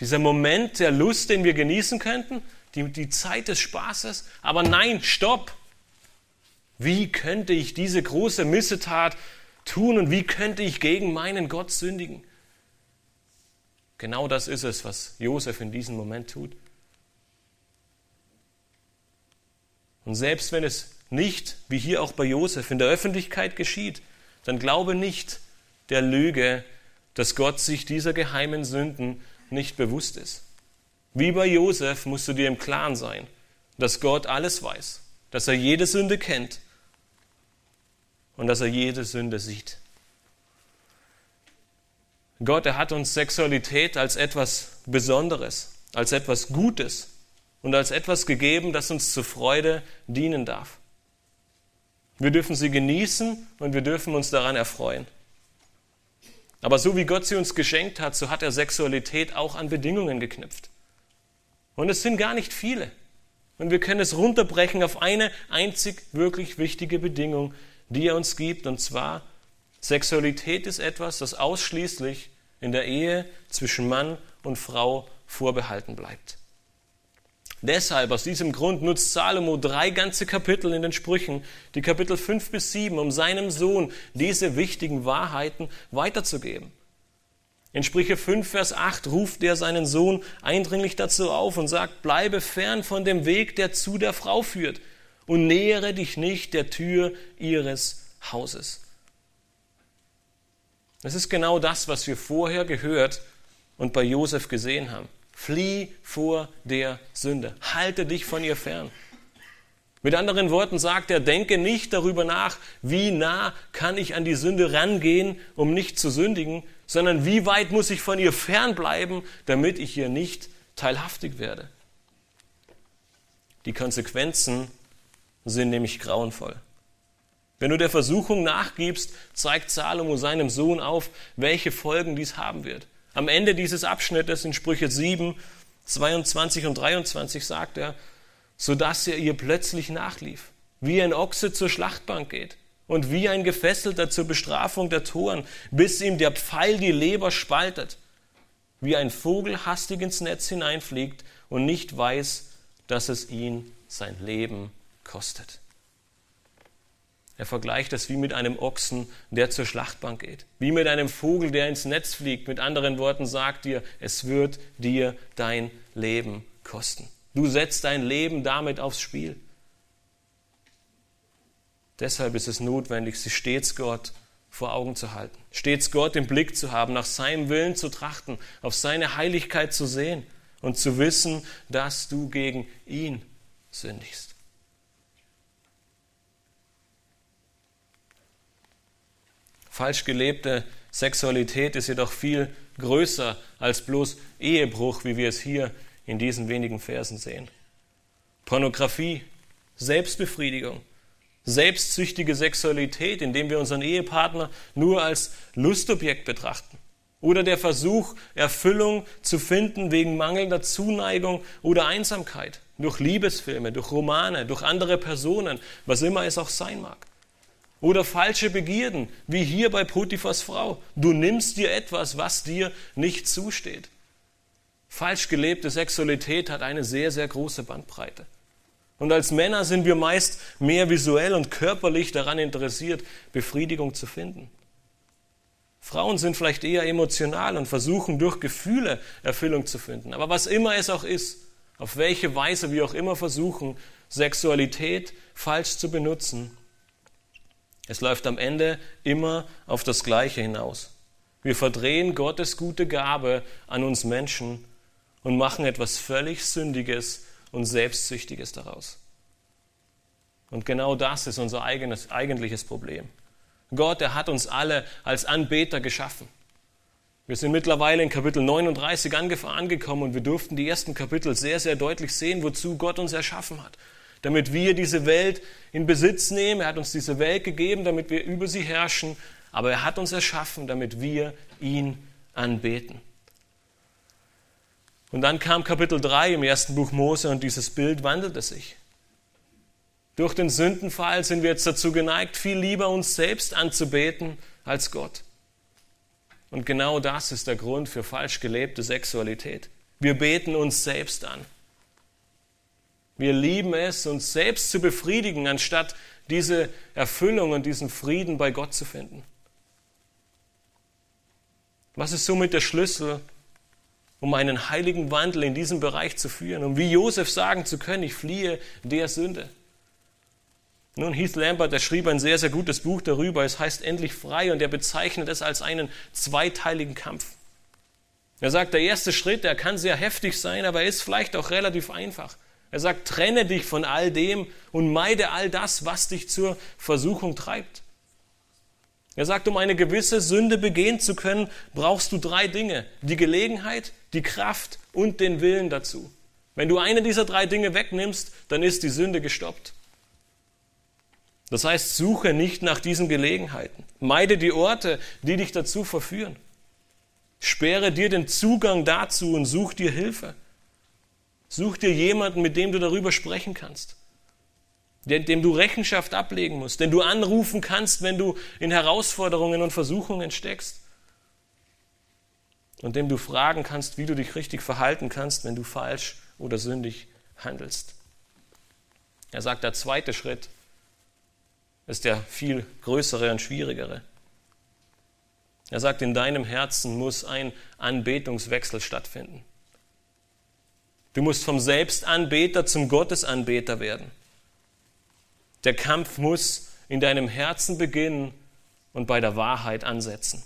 S1: dieser Moment der Lust, den wir genießen könnten, die, die Zeit des Spaßes. Aber nein, stopp! Wie könnte ich diese große Missetat tun und wie könnte ich gegen meinen Gott sündigen? Genau das ist es, was Josef in diesem Moment tut. Und selbst wenn es nicht, wie hier auch bei Josef, in der Öffentlichkeit geschieht, dann glaube nicht der Lüge, dass Gott sich dieser geheimen Sünden nicht bewusst ist. Wie bei Josef musst du dir im Klaren sein, dass Gott alles weiß, dass er jede Sünde kennt und dass er jede Sünde sieht. Gott, er hat uns Sexualität als etwas Besonderes, als etwas Gutes und als etwas gegeben, das uns zur Freude dienen darf. Wir dürfen sie genießen und wir dürfen uns daran erfreuen. Aber so wie Gott sie uns geschenkt hat, so hat er Sexualität auch an Bedingungen geknüpft. Und es sind gar nicht viele. Und wir können es runterbrechen auf eine einzig wirklich wichtige Bedingung, die er uns gibt. Und zwar, Sexualität ist etwas, das ausschließlich in der Ehe zwischen Mann und Frau vorbehalten bleibt. Deshalb, aus diesem Grund, nutzt Salomo drei ganze Kapitel in den Sprüchen, die Kapitel 5 bis 7, um seinem Sohn diese wichtigen Wahrheiten weiterzugeben. In Sprüche 5, Vers 8 ruft er seinen Sohn eindringlich dazu auf und sagt, bleibe fern von dem Weg, der zu der Frau führt und nähere dich nicht der Tür ihres Hauses. Das ist genau das, was wir vorher gehört und bei Josef gesehen haben. Flieh vor der Sünde. Halte dich von ihr fern. Mit anderen Worten sagt er, denke nicht darüber nach, wie nah kann ich an die Sünde rangehen, um nicht zu sündigen, sondern wie weit muss ich von ihr fernbleiben, damit ich ihr nicht teilhaftig werde. Die Konsequenzen sind nämlich grauenvoll. Wenn du der Versuchung nachgibst, zeigt Salomo seinem Sohn auf, welche Folgen dies haben wird. Am Ende dieses Abschnittes in Sprüche 7, 22 und 23 sagt er, so dass er ihr plötzlich nachlief, wie ein Ochse zur Schlachtbank geht und wie ein Gefesselter zur Bestrafung der Toren, bis ihm der Pfeil die Leber spaltet, wie ein Vogel hastig ins Netz hineinfliegt und nicht weiß, dass es ihn sein Leben kostet. Er vergleicht es wie mit einem Ochsen, der zur Schlachtbank geht, wie mit einem Vogel, der ins Netz fliegt. Mit anderen Worten sagt dir, es wird dir dein Leben kosten. Du setzt dein Leben damit aufs Spiel. Deshalb ist es notwendig, sich stets Gott vor Augen zu halten, stets Gott im Blick zu haben, nach seinem Willen zu trachten, auf seine Heiligkeit zu sehen und zu wissen, dass du gegen ihn sündigst. Falsch gelebte Sexualität ist jedoch viel größer als bloß Ehebruch, wie wir es hier in diesen wenigen Versen sehen. Pornografie, Selbstbefriedigung, selbstsüchtige Sexualität, indem wir unseren Ehepartner nur als Lustobjekt betrachten. Oder der Versuch, Erfüllung zu finden wegen mangelnder Zuneigung oder Einsamkeit. Durch Liebesfilme, durch Romane, durch andere Personen, was immer es auch sein mag. Oder falsche Begierden, wie hier bei Potiphas Frau. Du nimmst dir etwas, was dir nicht zusteht. Falsch gelebte Sexualität hat eine sehr, sehr große Bandbreite. Und als Männer sind wir meist mehr visuell und körperlich daran interessiert, Befriedigung zu finden. Frauen sind vielleicht eher emotional und versuchen durch Gefühle Erfüllung zu finden. Aber was immer es auch ist, auf welche Weise wir auch immer versuchen, Sexualität falsch zu benutzen, es läuft am Ende immer auf das Gleiche hinaus. Wir verdrehen Gottes gute Gabe an uns Menschen und machen etwas völlig Sündiges und Selbstsüchtiges daraus. Und genau das ist unser eigenes, eigentliches Problem. Gott, er hat uns alle als Anbeter geschaffen. Wir sind mittlerweile in Kapitel 39 angekommen und wir durften die ersten Kapitel sehr, sehr deutlich sehen, wozu Gott uns erschaffen hat. Damit wir diese Welt in Besitz nehmen. Er hat uns diese Welt gegeben, damit wir über sie herrschen. Aber er hat uns erschaffen, damit wir ihn anbeten. Und dann kam Kapitel 3 im ersten Buch Mose und dieses Bild wandelte sich. Durch den Sündenfall sind wir jetzt dazu geneigt, viel lieber uns selbst anzubeten als Gott. Und genau das ist der Grund für falsch gelebte Sexualität. Wir beten uns selbst an. Wir lieben es, uns selbst zu befriedigen, anstatt diese Erfüllung und diesen Frieden bei Gott zu finden. Was ist somit der Schlüssel um einen heiligen Wandel in diesem Bereich zu führen, um wie Josef sagen zu können, ich fliehe der Sünde. Nun, Heath Lambert, der schrieb ein sehr, sehr gutes Buch darüber, es heißt Endlich frei und er bezeichnet es als einen zweiteiligen Kampf. Er sagt, der erste Schritt, der kann sehr heftig sein, aber er ist vielleicht auch relativ einfach. Er sagt, trenne dich von all dem und meide all das, was dich zur Versuchung treibt. Er sagt, um eine gewisse Sünde begehen zu können, brauchst du drei Dinge. Die Gelegenheit, die Kraft und den Willen dazu. Wenn du eine dieser drei Dinge wegnimmst, dann ist die Sünde gestoppt. Das heißt, suche nicht nach diesen Gelegenheiten. Meide die Orte, die dich dazu verführen. Sperre dir den Zugang dazu und such dir Hilfe. Such dir jemanden, mit dem du darüber sprechen kannst, dem du Rechenschaft ablegen musst, den du anrufen kannst, wenn du in Herausforderungen und Versuchungen steckst und dem du fragen kannst, wie du dich richtig verhalten kannst, wenn du falsch oder sündig handelst. Er sagt, der zweite Schritt ist der viel größere und schwierigere. Er sagt, in deinem Herzen muss ein Anbetungswechsel stattfinden. Du musst vom Selbstanbeter zum Gottesanbeter werden. Der Kampf muss in deinem Herzen beginnen und bei der Wahrheit ansetzen.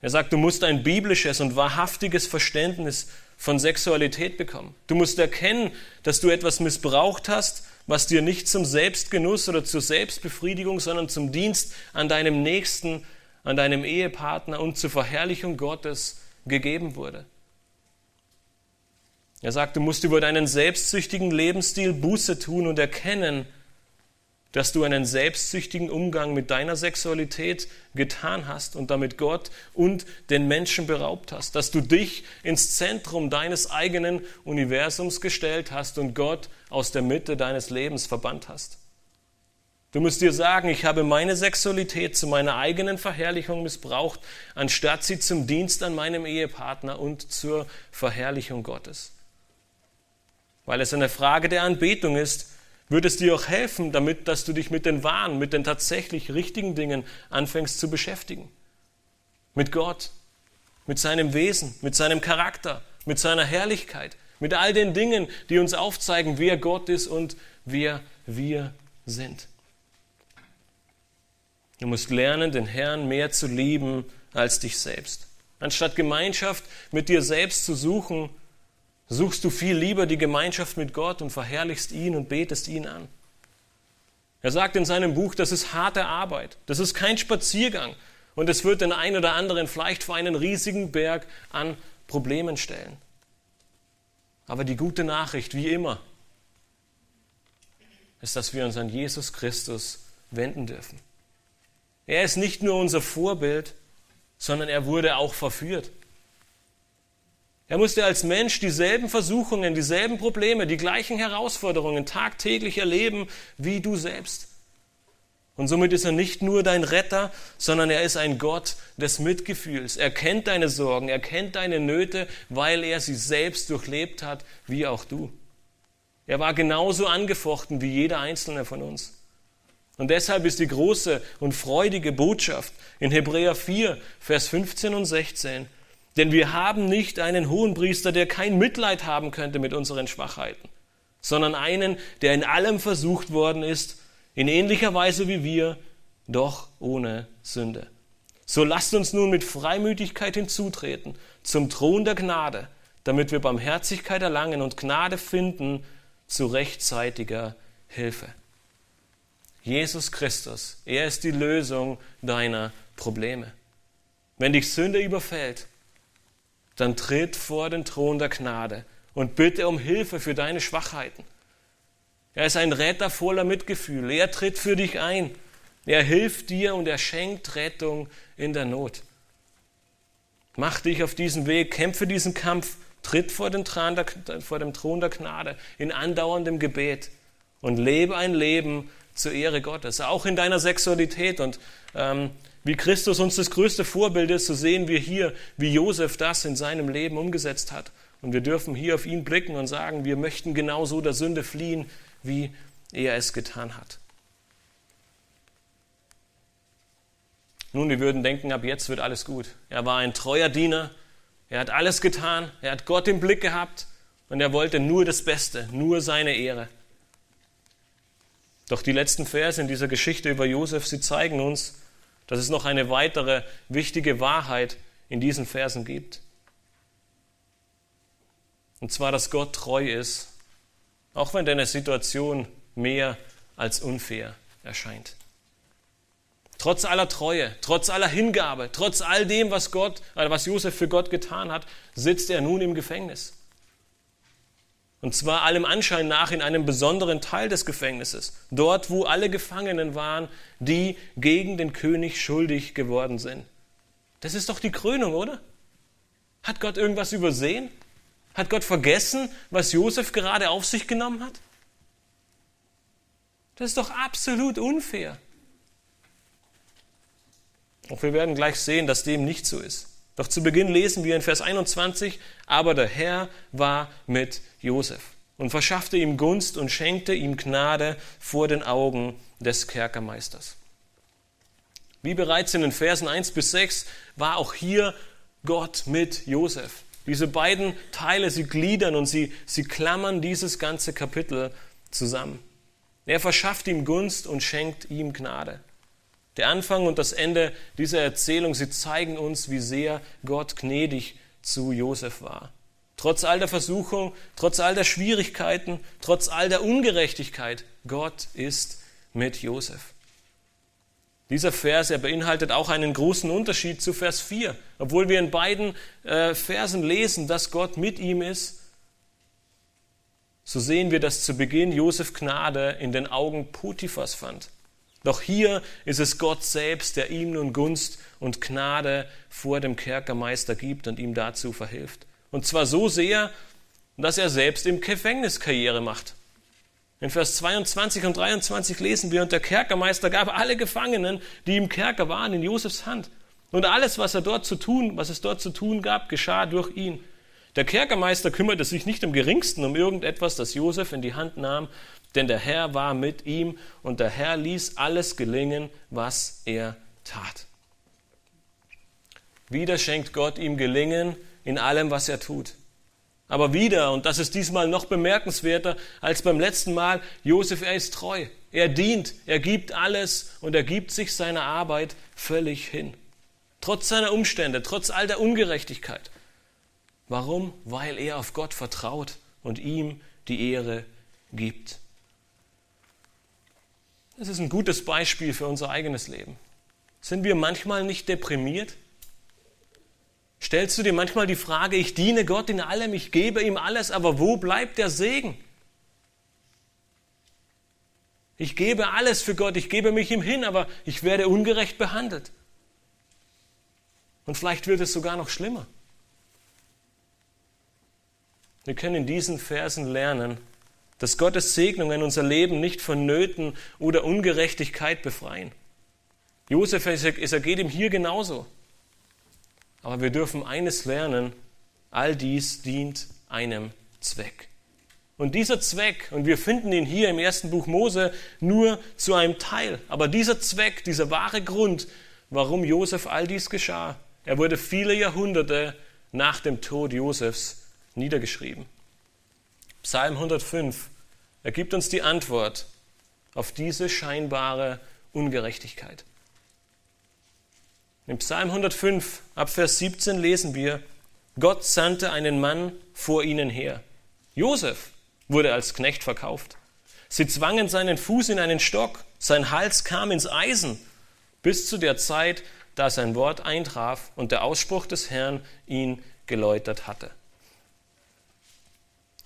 S1: Er sagt, du musst ein biblisches und wahrhaftiges Verständnis von Sexualität bekommen. Du musst erkennen, dass du etwas missbraucht hast, was dir nicht zum Selbstgenuss oder zur Selbstbefriedigung, sondern zum Dienst an deinem Nächsten, an deinem Ehepartner und zur Verherrlichung Gottes gegeben wurde. Er sagt, du musst über deinen selbstsüchtigen Lebensstil Buße tun und erkennen, dass du einen selbstsüchtigen Umgang mit deiner Sexualität getan hast und damit Gott und den Menschen beraubt hast, dass du dich ins Zentrum deines eigenen Universums gestellt hast und Gott aus der Mitte deines Lebens verbannt hast. Du musst dir sagen, ich habe meine Sexualität zu meiner eigenen Verherrlichung missbraucht, anstatt sie zum Dienst an meinem Ehepartner und zur Verherrlichung Gottes weil es eine Frage der Anbetung ist, wird es dir auch helfen, damit, dass du dich mit den wahren, mit den tatsächlich richtigen Dingen anfängst zu beschäftigen. Mit Gott, mit seinem Wesen, mit seinem Charakter, mit seiner Herrlichkeit, mit all den Dingen, die uns aufzeigen, wer Gott ist und wer wir sind. Du musst lernen, den Herrn mehr zu lieben als dich selbst. Anstatt Gemeinschaft mit dir selbst zu suchen, suchst du viel lieber die Gemeinschaft mit Gott und verherrlichst ihn und betest ihn an. Er sagt in seinem Buch, das ist harte Arbeit, das ist kein Spaziergang und es wird den einen oder anderen vielleicht vor einen riesigen Berg an Problemen stellen. Aber die gute Nachricht, wie immer, ist, dass wir uns an Jesus Christus wenden dürfen. Er ist nicht nur unser Vorbild, sondern er wurde auch verführt. Er musste als Mensch dieselben Versuchungen, dieselben Probleme, die gleichen Herausforderungen tagtäglich erleben wie du selbst. Und somit ist er nicht nur dein Retter, sondern er ist ein Gott des Mitgefühls. Er kennt deine Sorgen, er kennt deine Nöte, weil er sie selbst durchlebt hat, wie auch du. Er war genauso angefochten wie jeder einzelne von uns. Und deshalb ist die große und freudige Botschaft in Hebräer 4, Vers 15 und 16, denn wir haben nicht einen Hohenpriester, der kein Mitleid haben könnte mit unseren Schwachheiten, sondern einen, der in allem versucht worden ist, in ähnlicher Weise wie wir, doch ohne Sünde. So lasst uns nun mit Freimütigkeit hinzutreten zum Thron der Gnade, damit wir Barmherzigkeit erlangen und Gnade finden zu rechtzeitiger Hilfe. Jesus Christus, er ist die Lösung deiner Probleme. Wenn dich Sünde überfällt, dann tritt vor den Thron der Gnade und bitte um Hilfe für deine Schwachheiten. Er ist ein Retter voller Mitgefühl. Er tritt für dich ein. Er hilft dir und er schenkt Rettung in der Not. Mach dich auf diesen Weg, kämpfe diesen Kampf, tritt vor, den der, vor dem Thron der Gnade in andauerndem Gebet und lebe ein Leben zur Ehre Gottes, auch in deiner Sexualität. Und ähm, wie Christus uns das größte Vorbild ist, so sehen wir hier, wie Josef das in seinem Leben umgesetzt hat. Und wir dürfen hier auf ihn blicken und sagen, wir möchten genauso der Sünde fliehen, wie er es getan hat. Nun, wir würden denken, ab jetzt wird alles gut. Er war ein treuer Diener, er hat alles getan, er hat Gott im Blick gehabt und er wollte nur das Beste, nur seine Ehre. Doch die letzten Verse in dieser Geschichte über Josef, sie zeigen uns, dass es noch eine weitere wichtige Wahrheit in diesen Versen gibt. Und zwar, dass Gott treu ist, auch wenn deine Situation mehr als unfair erscheint. Trotz aller Treue, trotz aller Hingabe, trotz all dem, was Gott, äh, was Josef für Gott getan hat, sitzt er nun im Gefängnis. Und zwar allem Anschein nach in einem besonderen Teil des Gefängnisses, dort wo alle Gefangenen waren, die gegen den König schuldig geworden sind. Das ist doch die Krönung, oder? Hat Gott irgendwas übersehen? Hat Gott vergessen, was Josef gerade auf sich genommen hat? Das ist doch absolut unfair. Auch wir werden gleich sehen, dass dem nicht so ist. Doch zu Beginn lesen wir in Vers 21, aber der Herr war mit Josef und verschaffte ihm Gunst und schenkte ihm Gnade vor den Augen des Kerkermeisters. Wie bereits in den Versen 1 bis 6 war auch hier Gott mit Josef. Diese beiden Teile, sie gliedern und sie, sie klammern dieses ganze Kapitel zusammen. Er verschafft ihm Gunst und schenkt ihm Gnade. Der Anfang und das Ende dieser Erzählung, sie zeigen uns, wie sehr Gott gnädig zu Josef war. Trotz all der Versuchung, trotz all der Schwierigkeiten, trotz all der Ungerechtigkeit, Gott ist mit Josef. Dieser Vers, er beinhaltet auch einen großen Unterschied zu Vers 4. Obwohl wir in beiden äh, Versen lesen, dass Gott mit ihm ist, so sehen wir, dass zu Beginn Josef Gnade in den Augen Potiphas fand. Doch hier ist es Gott selbst, der ihm nun Gunst und Gnade vor dem Kerkermeister gibt und ihm dazu verhilft. Und zwar so sehr, dass er selbst im Gefängnis Karriere macht. In Vers 22 und 23 lesen wir, und der Kerkermeister gab alle Gefangenen, die im Kerker waren, in Josefs Hand. Und alles, was er dort zu tun, was es dort zu tun gab, geschah durch ihn. Der Kerkermeister kümmerte sich nicht im geringsten um irgendetwas, das Josef in die Hand nahm, denn der Herr war mit ihm und der Herr ließ alles gelingen, was er tat. Wieder schenkt Gott ihm Gelingen in allem, was er tut. Aber wieder, und das ist diesmal noch bemerkenswerter als beim letzten Mal, Josef, er ist treu. Er dient, er gibt alles und er gibt sich seiner Arbeit völlig hin. Trotz seiner Umstände, trotz all der Ungerechtigkeit. Warum? Weil er auf Gott vertraut und ihm die Ehre gibt. Das ist ein gutes Beispiel für unser eigenes Leben. Sind wir manchmal nicht deprimiert? Stellst du dir manchmal die Frage, ich diene Gott in allem, ich gebe ihm alles, aber wo bleibt der Segen? Ich gebe alles für Gott, ich gebe mich ihm hin, aber ich werde ungerecht behandelt. Und vielleicht wird es sogar noch schlimmer. Wir können in diesen Versen lernen, dass Gottes Segnungen unser Leben nicht von Nöten oder Ungerechtigkeit befreien. Josef, es ergeht ihm hier genauso. Aber wir dürfen eines lernen, all dies dient einem Zweck. Und dieser Zweck, und wir finden ihn hier im ersten Buch Mose nur zu einem Teil, aber dieser Zweck, dieser wahre Grund, warum Josef all dies geschah, er wurde viele Jahrhunderte nach dem Tod Josefs niedergeschrieben. Psalm 105 ergibt uns die Antwort auf diese scheinbare Ungerechtigkeit. Im Psalm 105 ab Vers 17 lesen wir, Gott sandte einen Mann vor ihnen her. Josef wurde als Knecht verkauft. Sie zwangen seinen Fuß in einen Stock, sein Hals kam ins Eisen, bis zu der Zeit, da sein Wort eintraf und der Ausspruch des Herrn ihn geläutert hatte.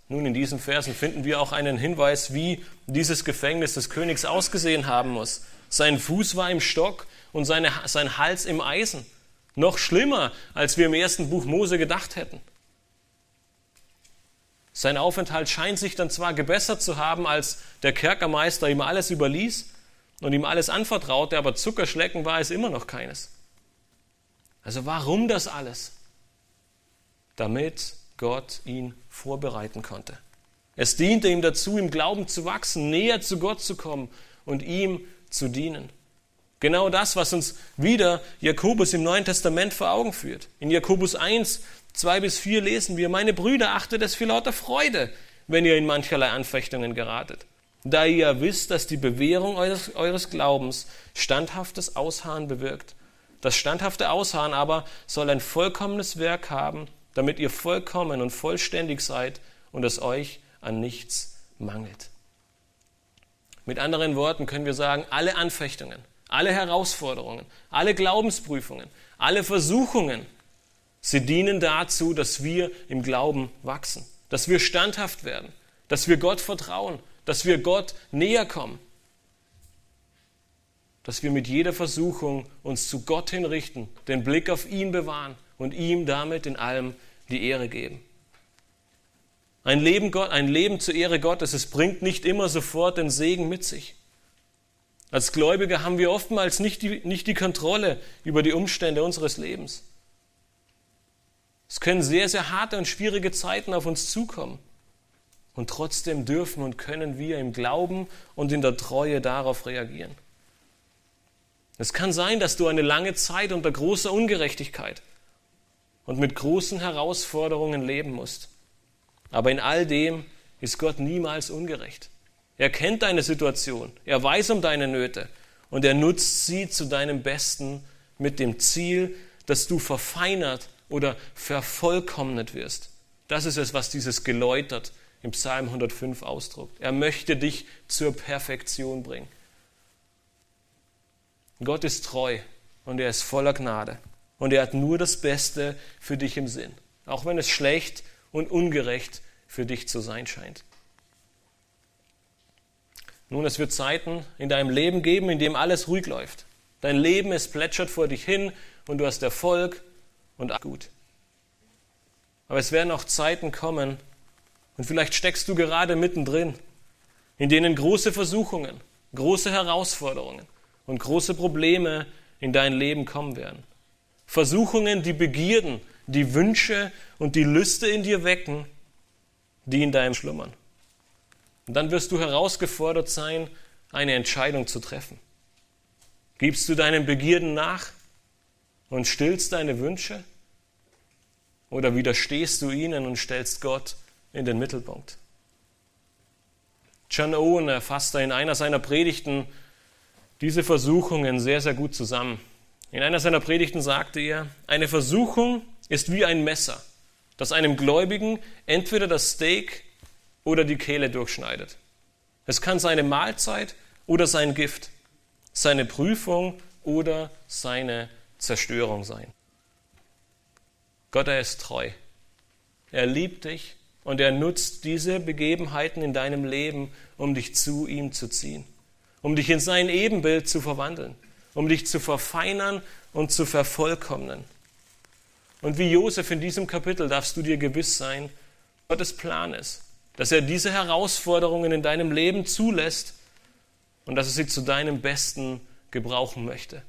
S1: Nun, in diesen Versen finden wir auch einen Hinweis, wie dieses Gefängnis des Königs ausgesehen haben muss. Sein Fuß war im Stock und seine, sein Hals im Eisen. Noch schlimmer, als wir im ersten Buch Mose gedacht hätten. Sein Aufenthalt scheint sich dann zwar gebessert zu haben, als der Kerkermeister ihm alles überließ und ihm alles anvertraute, aber Zuckerschlecken war es immer noch keines. Also warum das alles? Damit Gott ihn vorbereiten konnte. Es diente ihm dazu, im Glauben zu wachsen, näher zu Gott zu kommen und ihm zu dienen. Genau das, was uns wieder Jakobus im Neuen Testament vor Augen führt. In Jakobus 1, 2 bis 4 lesen wir, meine Brüder, achtet es für lauter Freude, wenn ihr in mancherlei Anfechtungen geratet. Da ihr ja wisst, dass die Bewährung eures, eures Glaubens standhaftes Ausharren bewirkt. Das standhafte Ausharren aber soll ein vollkommenes Werk haben, damit ihr vollkommen und vollständig seid und es euch an nichts mangelt. Mit anderen Worten können wir sagen, alle Anfechtungen, alle Herausforderungen, alle Glaubensprüfungen, alle Versuchungen, sie dienen dazu, dass wir im Glauben wachsen, dass wir standhaft werden, dass wir Gott vertrauen, dass wir Gott näher kommen, dass wir mit jeder Versuchung uns zu Gott hinrichten, den Blick auf ihn bewahren und ihm damit in allem die Ehre geben. Ein Leben, Gott, ein Leben zur Ehre Gottes, es bringt nicht immer sofort den Segen mit sich. Als Gläubige haben wir oftmals nicht die, nicht die Kontrolle über die Umstände unseres Lebens. Es können sehr, sehr harte und schwierige Zeiten auf uns zukommen. Und trotzdem dürfen und können wir im Glauben und in der Treue darauf reagieren. Es kann sein, dass du eine lange Zeit unter großer Ungerechtigkeit und mit großen Herausforderungen leben musst. Aber in all dem ist Gott niemals ungerecht. Er kennt deine Situation, er weiß um deine Nöte und er nutzt sie zu deinem Besten mit dem Ziel, dass du verfeinert oder vervollkommnet wirst. Das ist es, was dieses geläutert im Psalm 105 ausdruckt. Er möchte dich zur Perfektion bringen. Gott ist treu und er ist voller Gnade und er hat nur das Beste für dich im Sinn, auch wenn es schlecht und ungerecht für dich zu sein scheint. Nun, es wird Zeiten in deinem Leben geben, in dem alles ruhig läuft. Dein Leben, es plätschert vor dich hin und du hast Erfolg und gut. Aber es werden auch Zeiten kommen, und vielleicht steckst du gerade mittendrin, in denen große Versuchungen, große Herausforderungen und große Probleme in dein Leben kommen werden. Versuchungen, die Begierden, die Wünsche und die Lüste in dir wecken, die in deinem schlummern. Und dann wirst du herausgefordert sein, eine Entscheidung zu treffen. Gibst du deinen Begierden nach und stillst deine Wünsche? Oder widerstehst du ihnen und stellst Gott in den Mittelpunkt? John Owen erfasst in einer seiner Predigten diese Versuchungen sehr, sehr gut zusammen. In einer seiner Predigten sagte er, eine Versuchung ist wie ein Messer, das einem Gläubigen entweder das Steak oder die Kehle durchschneidet. Es kann seine Mahlzeit oder sein Gift, seine Prüfung oder seine Zerstörung sein. Gott, er ist treu. Er liebt dich und er nutzt diese Begebenheiten in deinem Leben, um dich zu ihm zu ziehen, um dich in sein Ebenbild zu verwandeln, um dich zu verfeinern und zu vervollkommnen. Und wie Josef in diesem Kapitel darfst du dir gewiss sein, Gottes Plan ist, dass er diese Herausforderungen in deinem Leben zulässt und dass er sie zu deinem Besten gebrauchen möchte.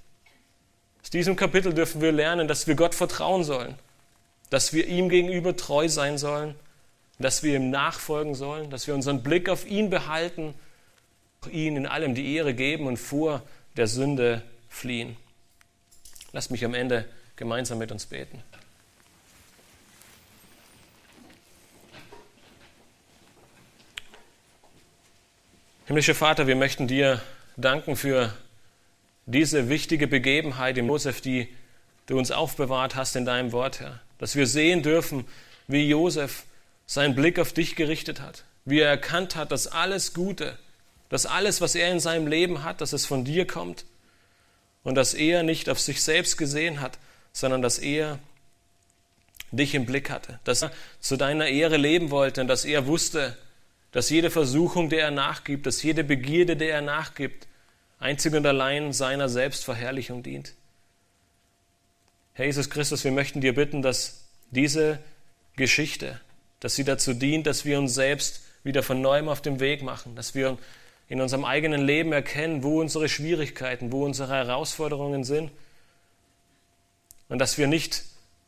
S1: Aus diesem Kapitel dürfen wir lernen, dass wir Gott vertrauen sollen, dass wir ihm gegenüber treu sein sollen, dass wir ihm nachfolgen sollen, dass wir unseren Blick auf ihn behalten, ihn in allem die Ehre geben und vor der Sünde fliehen. Lasst mich am Ende gemeinsam mit uns beten. Himmlischer Vater, wir möchten dir danken für diese wichtige Begebenheit im Josef, die du uns aufbewahrt hast in deinem Wort, Herr. Dass wir sehen dürfen, wie Josef seinen Blick auf dich gerichtet hat, wie er erkannt hat, dass alles Gute, dass alles, was er in seinem Leben hat, dass es von dir kommt und dass er nicht auf sich selbst gesehen hat, sondern dass er dich im Blick hatte, dass er zu deiner Ehre leben wollte und dass er wusste, dass jede Versuchung, der er nachgibt, dass jede Begierde, der er nachgibt, einzig und allein seiner Selbstverherrlichung dient. Herr Jesus Christus, wir möchten dir bitten, dass diese Geschichte, dass sie dazu dient, dass wir uns selbst wieder von neuem auf den Weg machen, dass wir in unserem eigenen Leben erkennen, wo unsere Schwierigkeiten, wo unsere Herausforderungen sind und dass wir nicht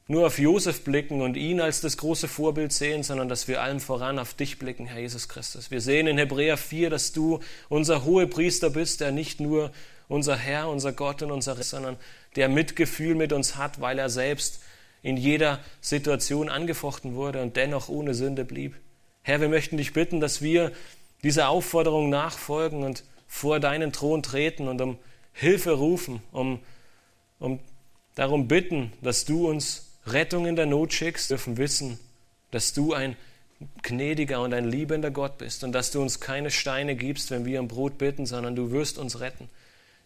S1: nur auf Josef blicken und ihn als das große Vorbild sehen, sondern dass wir allem voran auf dich blicken, Herr Jesus Christus. Wir sehen in Hebräer 4, dass du unser hoher Priester bist, der nicht nur unser Herr, unser Gott und unser Riss, sondern der Mitgefühl mit uns hat, weil er selbst in jeder Situation angefochten wurde und dennoch ohne Sünde blieb. Herr, wir möchten dich bitten, dass wir dieser Aufforderung nachfolgen und vor deinen Thron treten und um Hilfe rufen, um, um darum bitten, dass du uns Rettung in der Not schickst, dürfen wissen, dass du ein gnädiger und ein liebender Gott bist und dass du uns keine Steine gibst, wenn wir um Brot bitten, sondern du wirst uns retten.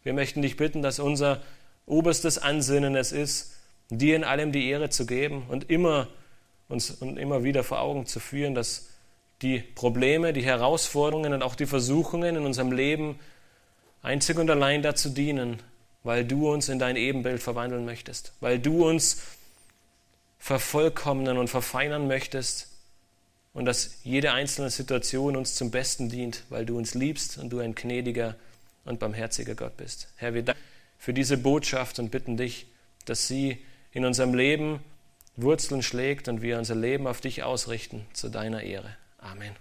S1: Wir möchten dich bitten, dass unser oberstes Ansinnen es ist, dir in allem die Ehre zu geben und immer uns und immer wieder vor Augen zu führen, dass die Probleme, die Herausforderungen und auch die Versuchungen in unserem Leben einzig und allein dazu dienen, weil du uns in dein Ebenbild verwandeln möchtest, weil du uns vervollkommnen und verfeinern möchtest und dass jede einzelne Situation uns zum Besten dient, weil du uns liebst und du ein gnädiger und barmherziger Gott bist. Herr, wir danken für diese Botschaft und bitten dich, dass sie in unserem Leben Wurzeln schlägt und wir unser Leben auf dich ausrichten zu deiner Ehre. Amen.